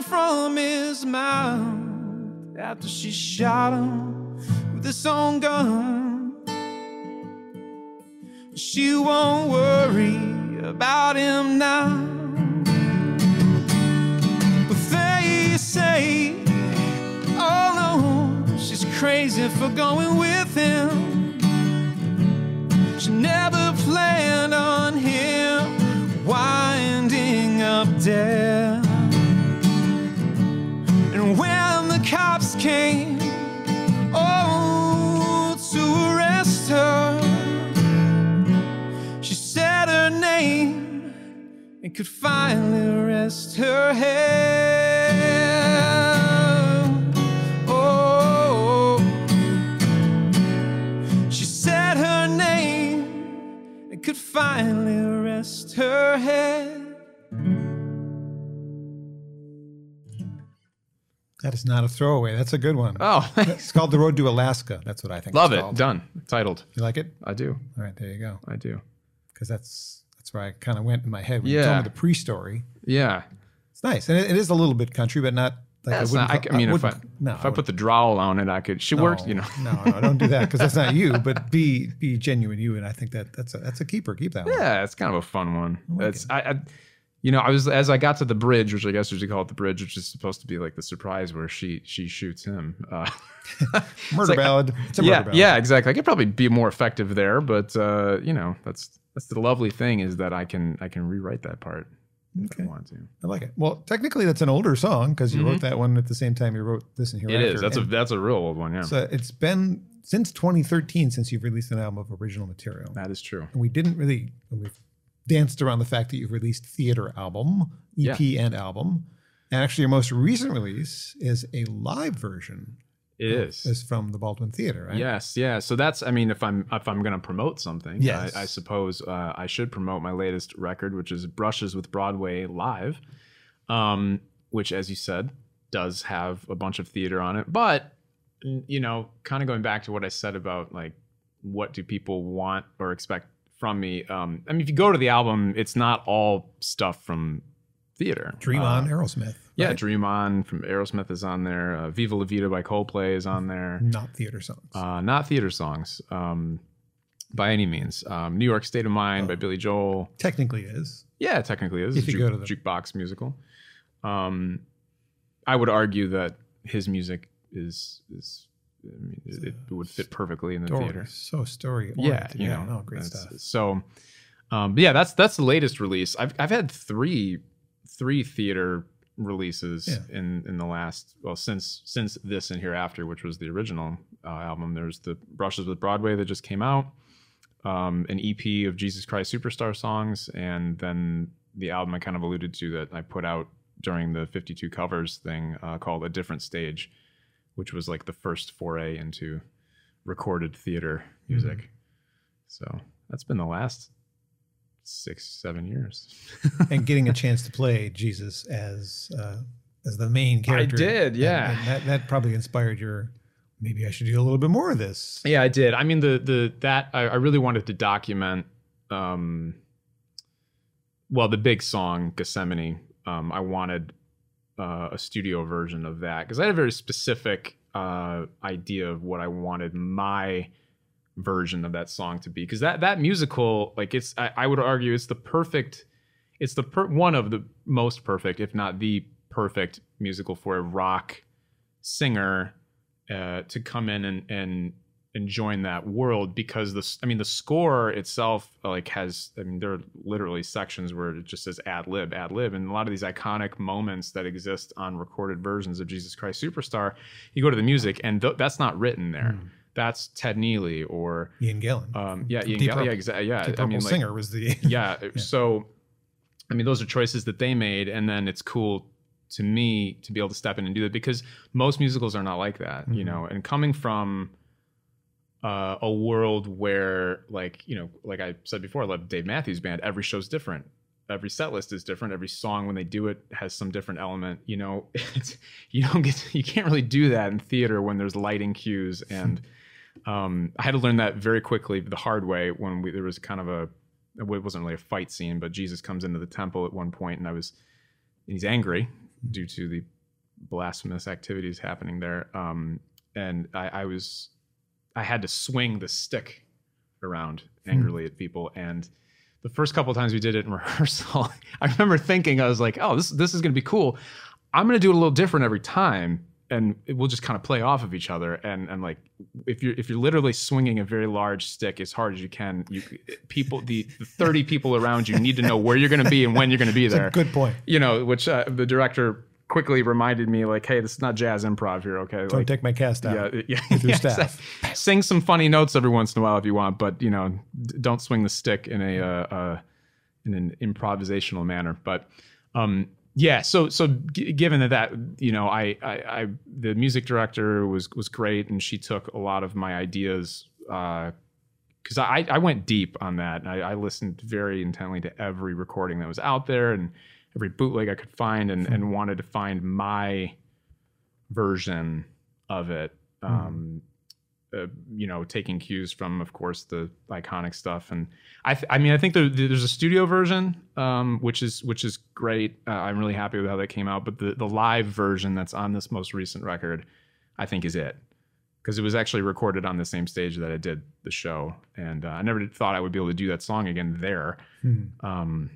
From his mouth after she shot him with his own gun. She won't worry about him now. But they say, oh no, she's crazy for going with him. She never planned and could finally rest her head. Oh, she said her name and could finally rest her head. That is not a throwaway. That's a good one. Oh, It's called The Road to Alaska. That's what I think. love it's it. called. Done. Titled. You like it? I do. All right, there you go. I do. Because that's that's where I kind of went in my head when you told Yeah. me the pre-story. Yeah. It's nice, and it, it is a little bit country, but not like That's I not, I, I mean, if I, no, if I put the drawl on it, I could. She no, works, you know. no, no, don't do that because that's not you. But be be genuine you, and I think that that's a that's a keeper. Keep that one. Yeah, it's kind of a fun one. like it's I, I, you know, I was as I got to the bridge, which I guess we should call it the bridge, which is supposed to be like the surprise where she she shoots him. Uh, Murder like- ballad. It's a murder yeah, ballad. yeah, exactly. I could probably be more effective there, but uh, you know, that's that's the lovely thing is that I can I can rewrite that part if Okay. I want to. I like it. Well, technically, that's an older song because you wrote that one at the same time you wrote this and Mm-hmm. It is. That's a that's a real old one. Yeah, So it's been since 2013 since you've released an album of original material. that is true. And we didn't really, we've danced around the fact that you've released theater album, EP and album. And actually, your most recent release is a live version. It is. Is from the Baldwin Theater, right? Yes, yeah. So that's, I mean, if I'm if I'm going to promote something, Yes. I, I suppose uh, I should promote my latest record, which is Brushes with Broadway live, um, which, as you said, does have a bunch of theater on it. But you know, kind of going back to what I said about like what do people want or expect from me. Um, I mean, if you go to the album, it's not all stuff from theater. Dream Uh, On, Aerosmith. Yeah, right? Dream On from Aerosmith is on there. Uh, Viva La Vida by Coldplay is on there. Not theater songs. Uh, not theater songs um, by any means. Um, New York State of Mind by Billy Joel. Technically is. Yeah, technically is. If you ju- go to the- jukebox musical. Um, I would argue that his music is is I mean, it, it would fit perfectly in the Story. theater. So story. Yeah, you yeah, know, no, great stuff. So, um, but yeah, that's that's the latest release. I've I've had three three theater releases Yeah. in in the last well since since this and hereafter, which was the original uh, album. There's the Brushes with Broadway that just came out, um, an EP of Jesus Christ Superstar songs, and then the album I kind of alluded to that I put out during the 52 covers thing uh, called A Different Stage, which was like the first foray into recorded theater music. So that's been the last six, seven years. and getting a chance to play Jesus as uh, as the main character. I did, And- yeah. and that that probably inspired your. Maybe I should do a little bit more of this. Yeah, I did. I mean, the the that I, I really wanted to document. Um, well, the big song Gethsemane. Um, I wanted uh, a studio version of that because I had a very specific uh, idea of what I wanted my version of that song to be. Because that that musical, like it's, I, I would argue, it's the perfect. It's the per- one of the most perfect, if not the perfect musical for a rock singer uh, to come in and and and join that world because the I mean the score itself like has I mean there are literally sections where it just says ad lib ad lib and a lot of these iconic moments that exist on recorded versions of Jesus Christ Superstar you go to the music and th- that's not written there that's Ted Neeley or Ian Gillan. um yeah Ian Gillan, yeah exactly yeah Deep I mean like singer was the yeah, so i mean those are choices that they made and then it's cool to me to be able to step in and do that because most musicals are not like that you know and coming from uh, a world where like you know like i said before i love dave matthews band every show's different every set list is different. Every song when they do it has some different element. You know, it's, you don't get to- you can't really do that in theater when there's lighting cues and um, I had to learn that very quickly the hard way when we, there was kind of a it wasn't really a fight scene, but Jesus comes into the temple at one point and I was and he's angry due to the blasphemous activities happening there. Um, and I, I was I had to swing the stick around angrily at people and the first couple of times we did it in rehearsal, I remember thinking, I was like, oh, this this is gonna be cool. I'm gonna do it a little different every time, and it will just kind of play off of each other. And and like, if you're if you're literally swinging a very large stick as hard as you can, you people the, the 30 people around you need to know where you're gonna be and when you're gonna be It's a there. good point. You know, which uh, the director quickly reminded me, like, hey, this is not jazz improv here, okay? Don't Like, take my cast out. yeah, yeah, with your yeah, staff. exactly. Sing some funny notes every once in a while if you want, but you know, d- don't swing the stick in a uh, uh, in an improvisational manner. But um, yeah, so so g- given that that you know, I, I I the music director was was great, and she took a lot of my ideas. Uh, because I, I went deep on that. And I, I listened very intently to every recording that was out there and every bootleg I could find, and, and hmm. wanted to find my version of it. Hmm. Um, uh, you know, taking cues from, of course, the iconic stuff. And I, th- I mean, I think there, there's a studio version, um, which is which is great. Uh, I'm really happy with how that came out. But the the live version that's on this most recent record, I think, is it because it was actually recorded on the same stage that I did the show, and uh, I never thought I would be able to do that song again there. Hmm. Um,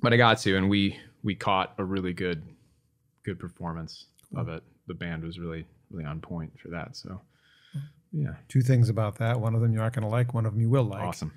but I got to, and we we caught a really good good performance of it. The band was really really on point for that. So yeah, Two things about that. One of them you're not going to like. One of them you will like. awesome.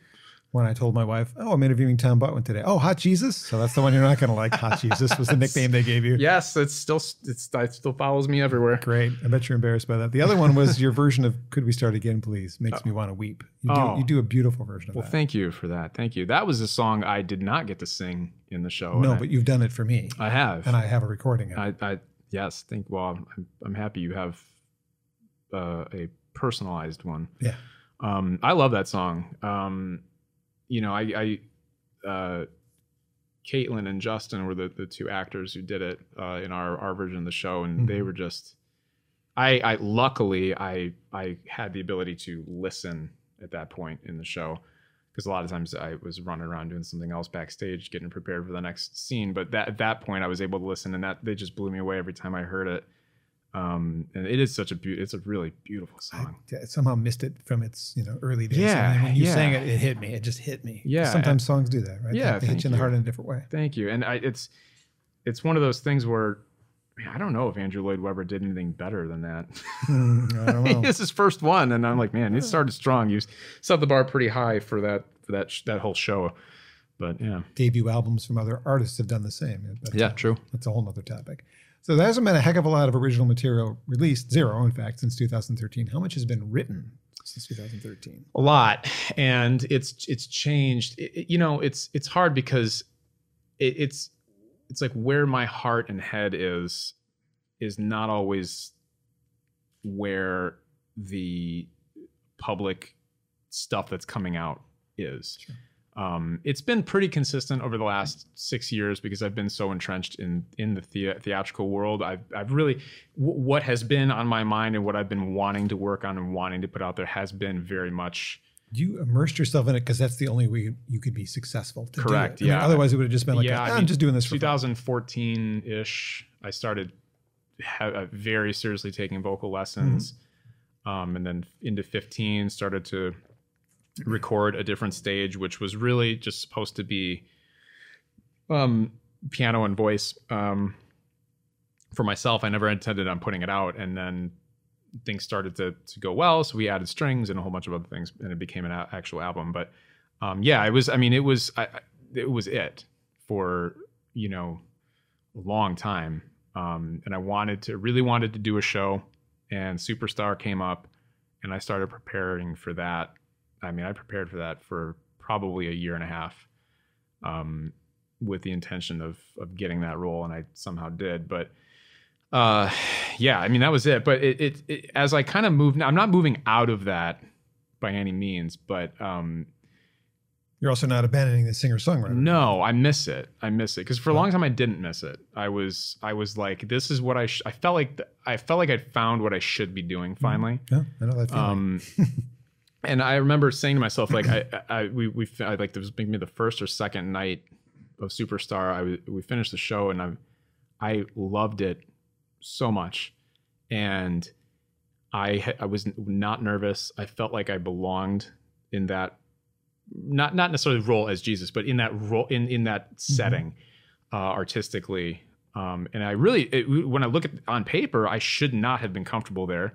When I told my wife, "Oh, I'm interviewing Tom Butwin today." Oh, Hot Jesus. So that's the one you're not going to like. Hot Jesus was the nickname they gave you. Yes, it's still it's it still follows me everywhere. Great. I bet you're embarrassed by that. The other one was your version of "Could We Start Again, Please?" Makes me want to weep. You do, Oh. you do a beautiful version of Well, that. Well, thank you for that. Thank you. That was a song I did not get to sing in the show. no, and I- but you've done it for me, I have. and I have a recording of it. I, I yes, think. Well, I'm, I'm happy you have uh, a personalized one. Yeah. Um, I love that song. Um, you know, I, I uh, Caitlin and Justin were the, the two actors who did it uh, in our, our version of the show, and they Mhm. were just. I, I luckily I I had the ability to listen at that point in the show because a lot of times I was running around doing something else backstage, getting prepared for the next scene. But that at that point, I was able to listen, and that they just blew me away every time I heard it. Um, and it is such a beautiful, it's a really beautiful I song. d- somehow missed it from its you know early days. Yeah, and when you yeah. sang it, it hit me. It just hit me. Yeah, Sometimes songs do that, right? Yeah, they, hit you in the heart in a different way. Thank you. And I, it's it's one of those things where man, I don't know if Andrew Lloyd Webber did anything better than that. I don't know. it's his first one, and I'm like, man, it started strong. You set the bar pretty high for that for that sh- that whole show. But yeah, Debut albums from other artists have done the same. Yeah, a- true. That's a whole nother topic. So there hasn't been a heck of a lot of original material released, zero in fact, since 2013. How much has been written since 2013? a lot and it's it's changed It- it- you know it's it's hard because it, it's it's like where my heart and head is is not always where the public stuff that's coming out is Sure. Um, it's been pretty consistent over the last six years because I've been so entrenched in in the, thea- theatrical world. I've I've really w- what has been on my mind and what I've been wanting to work on and wanting to put out there has been very much You immersed yourself in it because that's the only way you could be successful. To do Correct. I mean, yeah. otherwise, it would have just been like, Yeah, "Ah, I I'm mean, just doing this for fun." 2014 ish. I started ha- uh, very seriously taking vocal lessons, Mm-hmm. um, and then into 15 started to record a different stage, which was really just supposed to be um, piano and voice. Um, for myself, I never intended on putting it out, and then things started to to go well, so we added strings and a whole bunch of other things, and it became an a- actual album. But um, yeah, it was. I mean, it was. I, it was it for you know a long time, um, and I wanted to really wanted to do a show, and Superstar came up, and I started preparing for that. I mean, I prepared for that for probably a year and a half, um, with the intention of of getting that role, and I somehow did. But uh, yeah, I mean that was it. But it, it, it as I kind of moved, I'm not moving out of that by any means, but um, You're also not abandoning the singer songwriter. No, I miss it. I miss it because for a long time I didn't miss it. I was I was like, this is what I sh-. I felt like th- I felt like I'd found what I should be doing finally. Yeah, I know that feeling. Um, and I remember saying to myself, like, I, I, we, we, I, like, there was maybe the first or second night of Superstar. I we finished the show, and I, I loved it so much, and I, I was not nervous. I felt like I belonged in that, not not necessarily role as Jesus, but in that role in in that setting, uh, artistically. Um, and I really, it, when I look at on paper, I should not have been comfortable there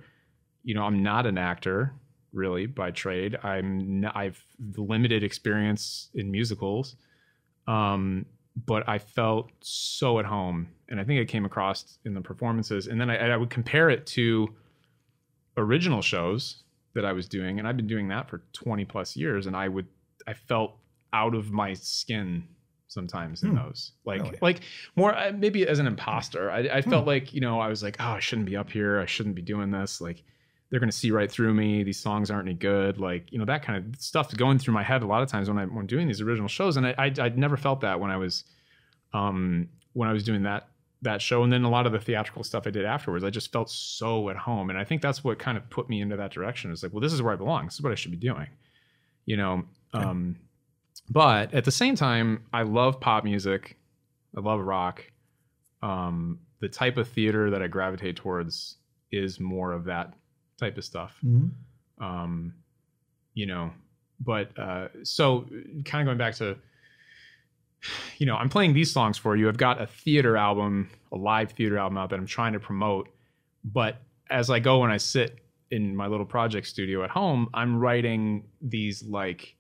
you know, I'm not an actor really by trade. I'm n- I've limited experience in musicals, um, but I felt so at home, and I think it came across in the performances. And then I, I would compare it to original shows that I was doing, and I've been doing that for 20 plus years, and I would I felt out of my skin sometimes in Hmm. those like Really? like more uh, maybe as an imposter I, I felt like you know i was like oh i shouldn't be up here i shouldn't be doing this like they're going to see right through me these songs aren't any good like you know that kind of stuff going through my head a lot of times when i'm when doing these original shows and i i i'd never felt that when i was um when i was doing that that show and then a lot of the theatrical stuff i did afterwards i just felt so at home and i think that's what kind of put me into that direction it's like well this is where i belong this is what i should be doing you know um but at the same time i love pop music i love rock um the type of theater that i gravitate towards is more of that type of stuff Mhm. um you know but uh so kind of going back to you know i'm playing these songs for you i've got a theater album a live theater album out that i'm trying to promote but as i go and i sit in my little project studio at home i'm writing these like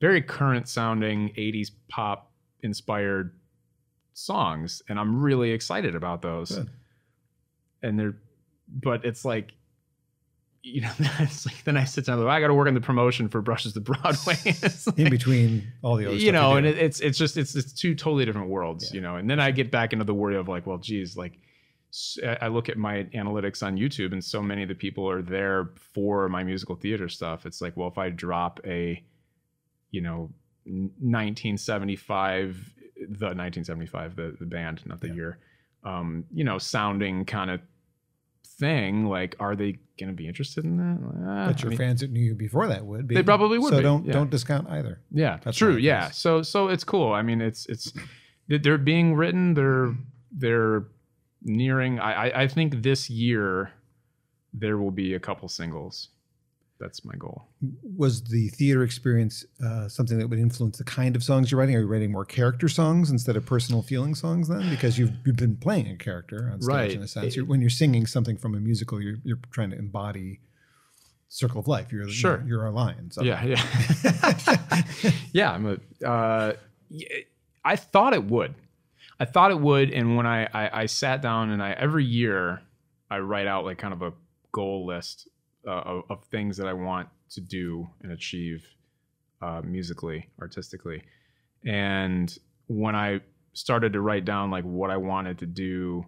very current sounding 80s pop inspired songs and i'm really excited about those Good. and they're but it's like you know like then i sit down and i got to work on the promotion for brushes to broadway It's in between all the other you stuff know and it, it's it's just it's it's two totally different worlds Yeah. you know and then i get back into the worry of like well geez like I look at my analytics on YouTube, and so many of the people are there for my musical theater stuff. It's like, well, if I drop a, you know, 1975, the 1975, the the band, not the Yeah. year, um, you know, sounding kind of thing. Like, are they going to be interested in that? Uh, but I your mean, fans that knew you before that would be. They probably would So be, don't yeah. don't discount either. yeah, That's true. Yeah. case. So so it's cool. I mean, it's it's they're being written. They're they're nearing. I I, I think this year there will be a couple singles. That's my goal. Was the theater experience uh, something that would influence the kind of songs you're writing? Are you writing more character songs instead of personal feeling songs then? Because you've, you've been playing a character on stage Right. in a sense. You're, when you're singing something from a musical, you're, you're trying to embody Circle of Life. You're Sure. You're, you're our lion. So. Yeah, yeah, yeah. I'm a. Uh, I thought it would. I thought it would, and when I, I I sat down and I every year I write out like kind of a goal list uh, of, of things that I want to do and achieve uh, musically, artistically, and when I started to write down like what I wanted to do.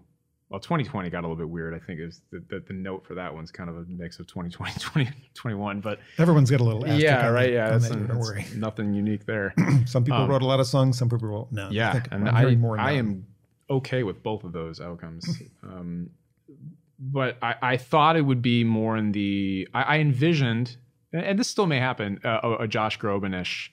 Well, 2020 got a little bit weird. I think is the, the, the note for that one's kind of a mix of 2020, 2021. But Everyone's got a little yeah, right. Yeah, that's, that, that's worry. nothing unique there. Some people Um, wrote a lot of songs. Some people wrote no. yeah, think and I, more I am okay with both of those outcomes. um, but I, I thought it would be more in the. I, I envisioned, and- this still may happen, uh, a, a Josh Groban-ish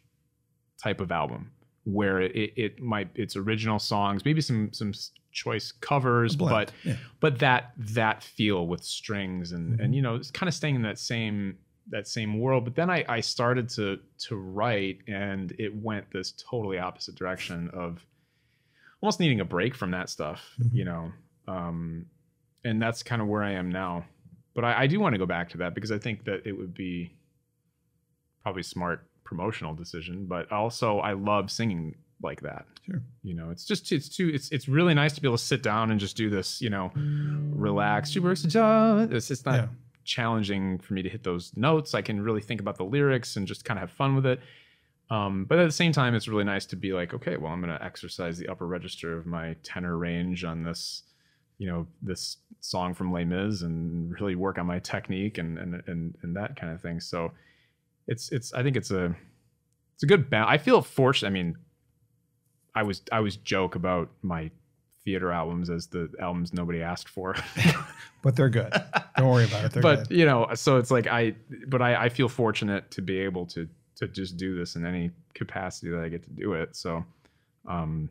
type of album where it, it, might it's original songs, maybe some some choice covers, but yeah. but that that feel with strings and Mhm. and you know it's kind of staying in that same that same world but then I, I started to to write and it went this totally opposite direction of almost needing a break from that stuff Mhm. you know um and that's kind of where i am now. But I, I do want to go back to that because i think that it would be probably smart promotional decision but also i love singing like that. Sure. you know it's just it's too it's it's really nice to be able to sit down and just do this you know relax. Super it's it's not Yeah. challenging for me to hit those notes. I can really think about the lyrics and just kind of have fun with it. Um, but at the same time it's really nice to be like okay well i'm going to exercise the upper register of my tenor range on this you know this song from Les Mis and really work on my technique and and and, and that kind of thing so it's it's i think it's a it's a good balance. I feel fortunate. I mean, I was I was joke about my theater albums as the albums nobody asked for. but they're good. Don't worry about it. They're but good. you know, so it's like I, but I, I feel fortunate to be able to to just do this in any capacity that I get to do it. So, um,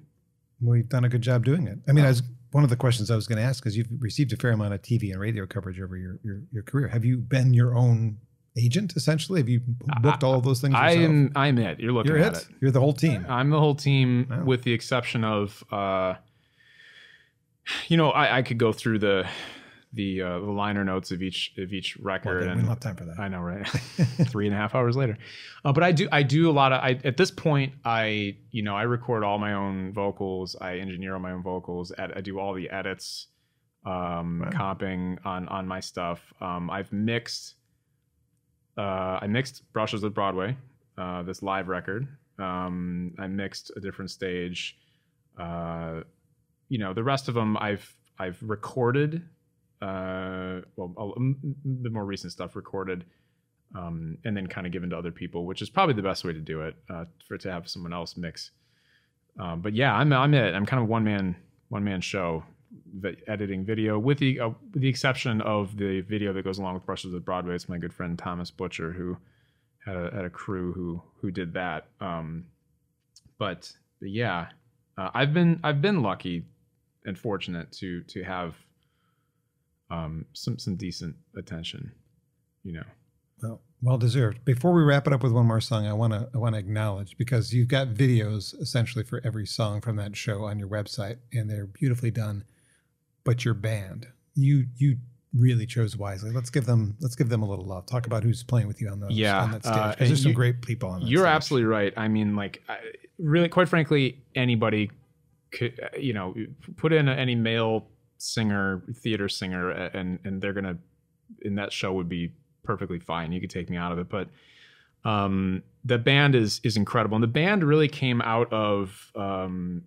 we've done a good job doing it. I mean, as one of the questions I was going to ask is you've received a fair amount of TV and radio coverage over your your, your career. Have you been your own agent essentially? Have you booked all of those things? I yourself? am. I'm it. You're looking You're at it. it. You're the whole team. I'm the whole team, Wow. with the exception of, uh, you know, I, I could go through the the uh, the liner notes of each of each Well, record, we don't have time for that. I know, right? Three and a half hours later, uh, but I do I do a lot of. I, at this point, I you know I record all my own vocals. I engineer all my own vocals. Ed, I do all the edits, um, Wow. comping on on my stuff. Um, I've mixed. Uh, I mixed Brushes with Broadway, uh, this live record. Um, I mixed a different stage. Uh, you know, the rest of them I've I've recorded. Uh, well, the more recent stuff recorded, um, and then kind of given to other people, which is probably the best way to do it uh, for to have someone else mix. Um, but yeah, I'm I'm it. I'm kind of one man one man show, vi- editing video with the uh, with the exception of the video that goes along with Brushes with Broadway. It's my good friend Thomas Butcher who had a, had a crew who who did that. Um, but, but yeah, uh, I've been I've been lucky and fortunate to to have um, some some decent attention. You know, Well, well deserved. Before we wrap it up with one more song, I want to I want to acknowledge because you've got videos essentially for every song from that show on your website, and they're beautifully done. But your band, you you really chose wisely. Let's give them let's give them a little love. Talk about who's playing with you on those Yeah, on that stage. uh, there's and some great people on that You're stage. absolutely right. I mean, like, I, really, quite frankly, anybody could, uh, you know, put in any male singer, theater singer, and and they're gonna, in that show would be perfectly fine. You could take me out of it, but um, the band is is incredible, and the band really came out of um,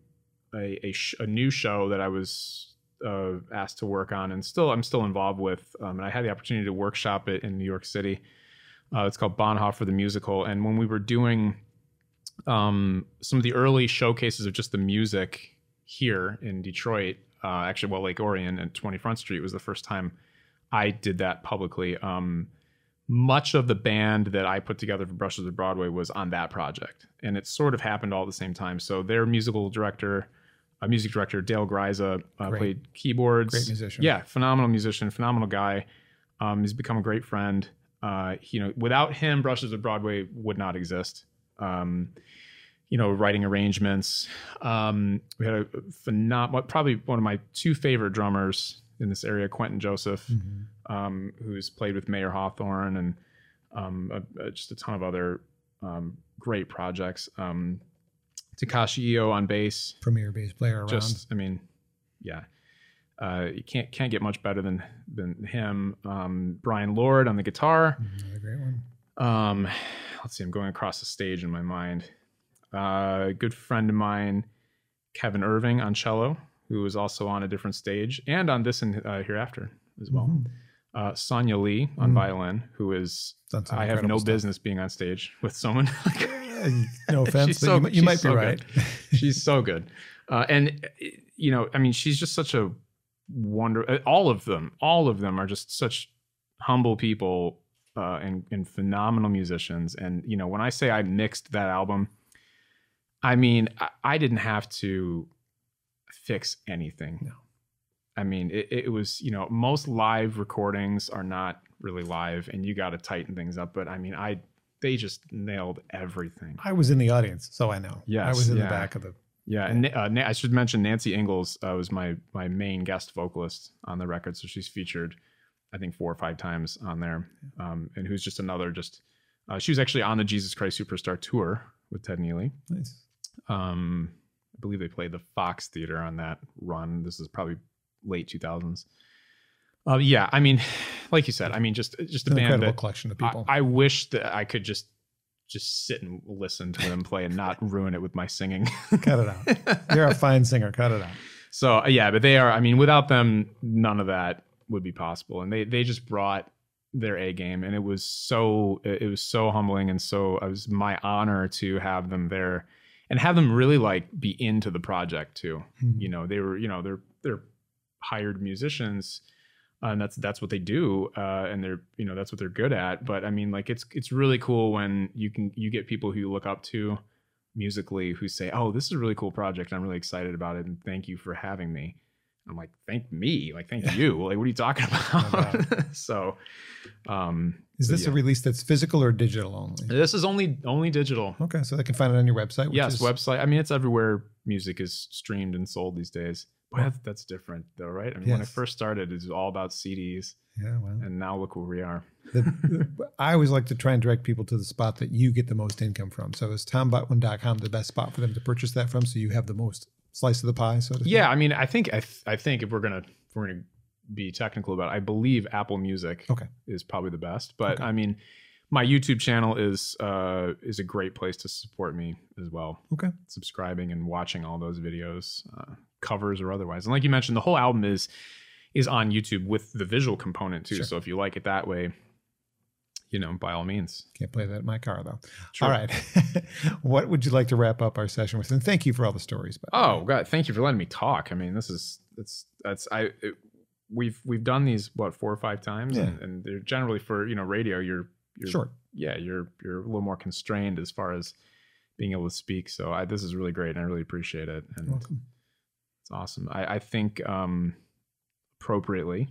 a a, sh- a new show that I was uh, asked to work on, and still I'm still involved with, um, and I had the opportunity to workshop it in New York City. Uh, it's called Bonhoeffer the Musical. And when we were doing um, some of the early showcases of just the music here in Detroit, uh, actually, well, Lake Orion and 20 Front Street was the first time I did that publicly. Um, much of the band that I put together for Brushes of Broadway was on that project, and it sort of happened all at the same time. So their musical director, uh, music director Dale Gryza, uh, played keyboards. Great musician. Yeah, phenomenal musician, phenomenal guy. Um, he's become a great friend. Uh, you know, without him, Brushes of Broadway would not exist. Um, you know, writing arrangements. Um, we had a phenomenal, probably one of my two favorite drummers in this area, Quentin Joseph, Mhm. um, who's played with Mayer Hawthorne and um, a, a- just a ton of other um, great projects. Um, Takashi Iio on bass, premier bass player around. just I mean, yeah, uh, you can't can't get much better than than him. Um, Brian Lord on the guitar. Mhm, Another great one. Um, let's see, I'm going across the stage in my mind. Uh, a good friend of mine, Kevin Irving on cello, who was also on a different stage and on this and uh, hereafter as well. Mhm. Uh, Sonia Lee on Mhm. violin, who is I have no stuff. business being on stage with someone. No offense, so- you, might- you might be so right. she's so good uh, and you know i mean she's just such a wonder uh, all of them all of them are just such humble people uh, and, and phenomenal musicians and you know when i say i mixed that album i mean i, I didn't have to fix anything No. i mean it, it was you know most live recordings are not really live and you got to tighten things up but i mean i they just nailed everything I was in the audience, so I know. Yeah. I was in yeah. the back of the. yeah, and uh, I should mention Nancy Ingalls uh, was my my main guest vocalist on the record, so she's featured, I think, four or five times on there, um, and who's just another just. Uh, she was actually on the Jesus Christ Superstar tour with Ted Neeley. Nice. Um, I believe they played the Fox Theater on that run. This is probably late two thousands. Uh, yeah, I mean, like you said, I mean, just just a An band incredible that collection of people. I wish that I could just just sit and listen to them play and not ruin it with my singing. Cut it out. You're a fine singer. Cut it out. So uh, yeah, but they are. I mean, without them, none of that would be possible. And they they just brought their A game, and it was so it was so humbling and so it was my honor to have them there and have them really like be into the project too. Mhm. You know, they were you know they're they're hired musicians. uh, and that's that's what they do, uh, and they're you know that's what they're good at. But I mean, like it's it's really cool when you can you get people who you look up to musically who say, "Oh, this is a really cool project. I'm really excited about it, and thank you for having me." I'm like, "Thank me? Like, thank you? Like, what are you talking about?" so, um, Is so, this yeah. a release that's physical or digital only? this is only only digital. Okay, so they can find it on your website. Which yes, is, website. I mean, it's everywhere music is streamed and sold these days. But that's, that's different, though, right? I mean, when I first started, it was all about CDs, Yeah, well, and now look where we are. the, I always like to try and direct people to the spot that you get the most income from. So is tombutwin.com the best spot for them to purchase that from? So you have the most slice of the pie, so? Yeah, I mean, I think I, th- I think if we're gonna if we're gonna be technical about it, I believe Apple Music Okay. is probably the best. But Okay. I mean, my YouTube channel is uh, is a great place to support me as well. Okay. subscribing and watching all those videos, uh, covers or otherwise. And like you mentioned, the whole album is is on YouTube with the visual component too. Sure. So if you like it that way, you know, by all means. Can't play that in my car though. Sure. All right. what would you like to wrap up our session with? And thank you for all the stories. By Oh. God, thank you for letting me talk. I mean, this is that's that's I. It, We've we've done these what four or five times, Yeah. and, and they're generally for you know radio. You're you're Short. yeah, you're you're a little more constrained as far as being able to speak. So I, this is really great, and I really appreciate it. And Welcome. It's awesome. I, I think um, appropriately,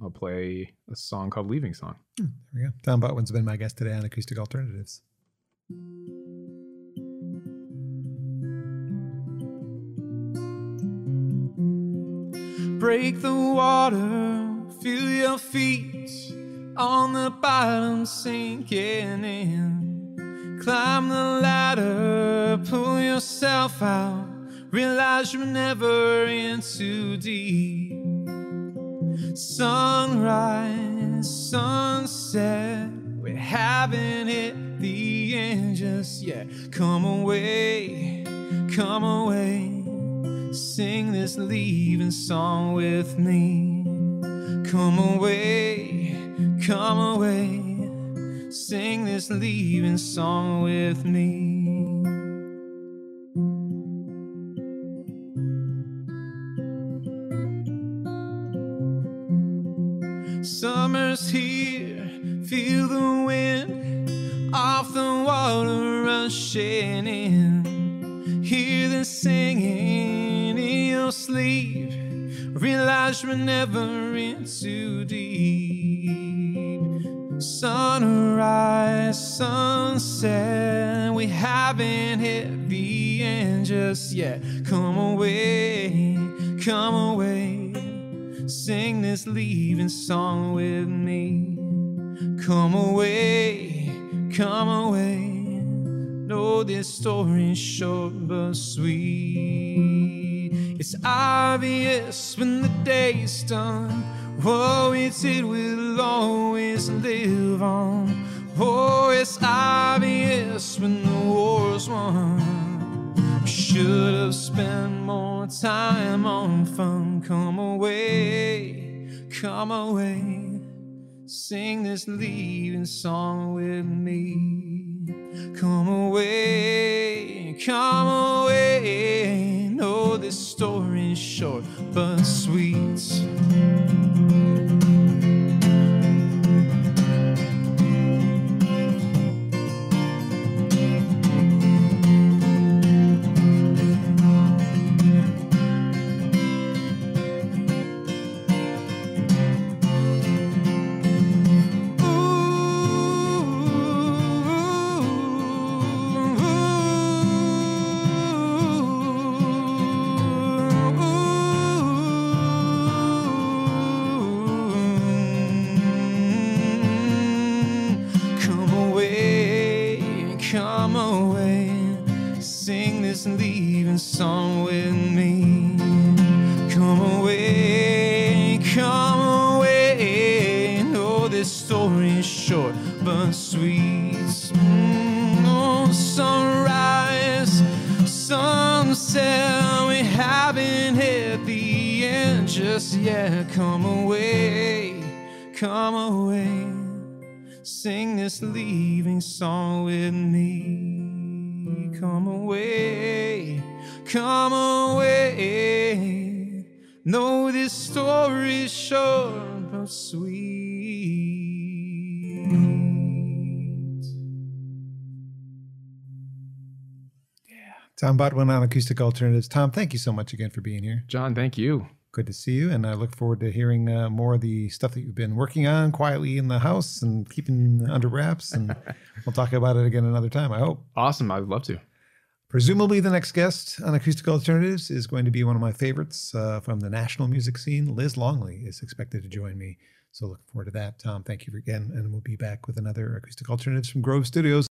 I'll play a song called "Leaving Song." Hmm, there we go. Tom Butwin's been my guest today on Acoustic Alternatives. Break the water, feel your feet on the bottom sinking in. Climb the ladder, pull yourself out. Realize you're never in too deep. Sunrise, sunset, we haven't hit the end just yet. Come away, come away. Sing this leaving song with me. Come away, come away. Sing this leaving song with me. Rushing in. Hear the singing in your sleep. Realize you're never in too deep. Sunrise, sunset, we haven't hit the end just yet. Come away, come away. Sing this leaving song with me. Come away, come away. Know this story's short but sweet. It's obvious when the day's done. What we did will always live on. Oh, it's obvious when the war's won. I should have spent more time on fun. Come away, come away. Sing this leaving song with me. Come away, come away. Know this story's short but sweet. Tom Butwin on Acoustic Alternatives. Tom, thank you so much again for being here. John, thank you. Good to see you, and I look forward to hearing uh, more of the stuff that you've been working on quietly in the house and keeping under wraps. And we'll talk about it again another time. I hope. Awesome. I would love to. Presumably, the next guest on Acoustic Alternatives is going to be one of my favorites uh, from the national music scene. Liz Longley is expected to join me. So, look forward to that. Tom, thank you again. And we'll be back with another Acoustic Alternatives from Grove Studios.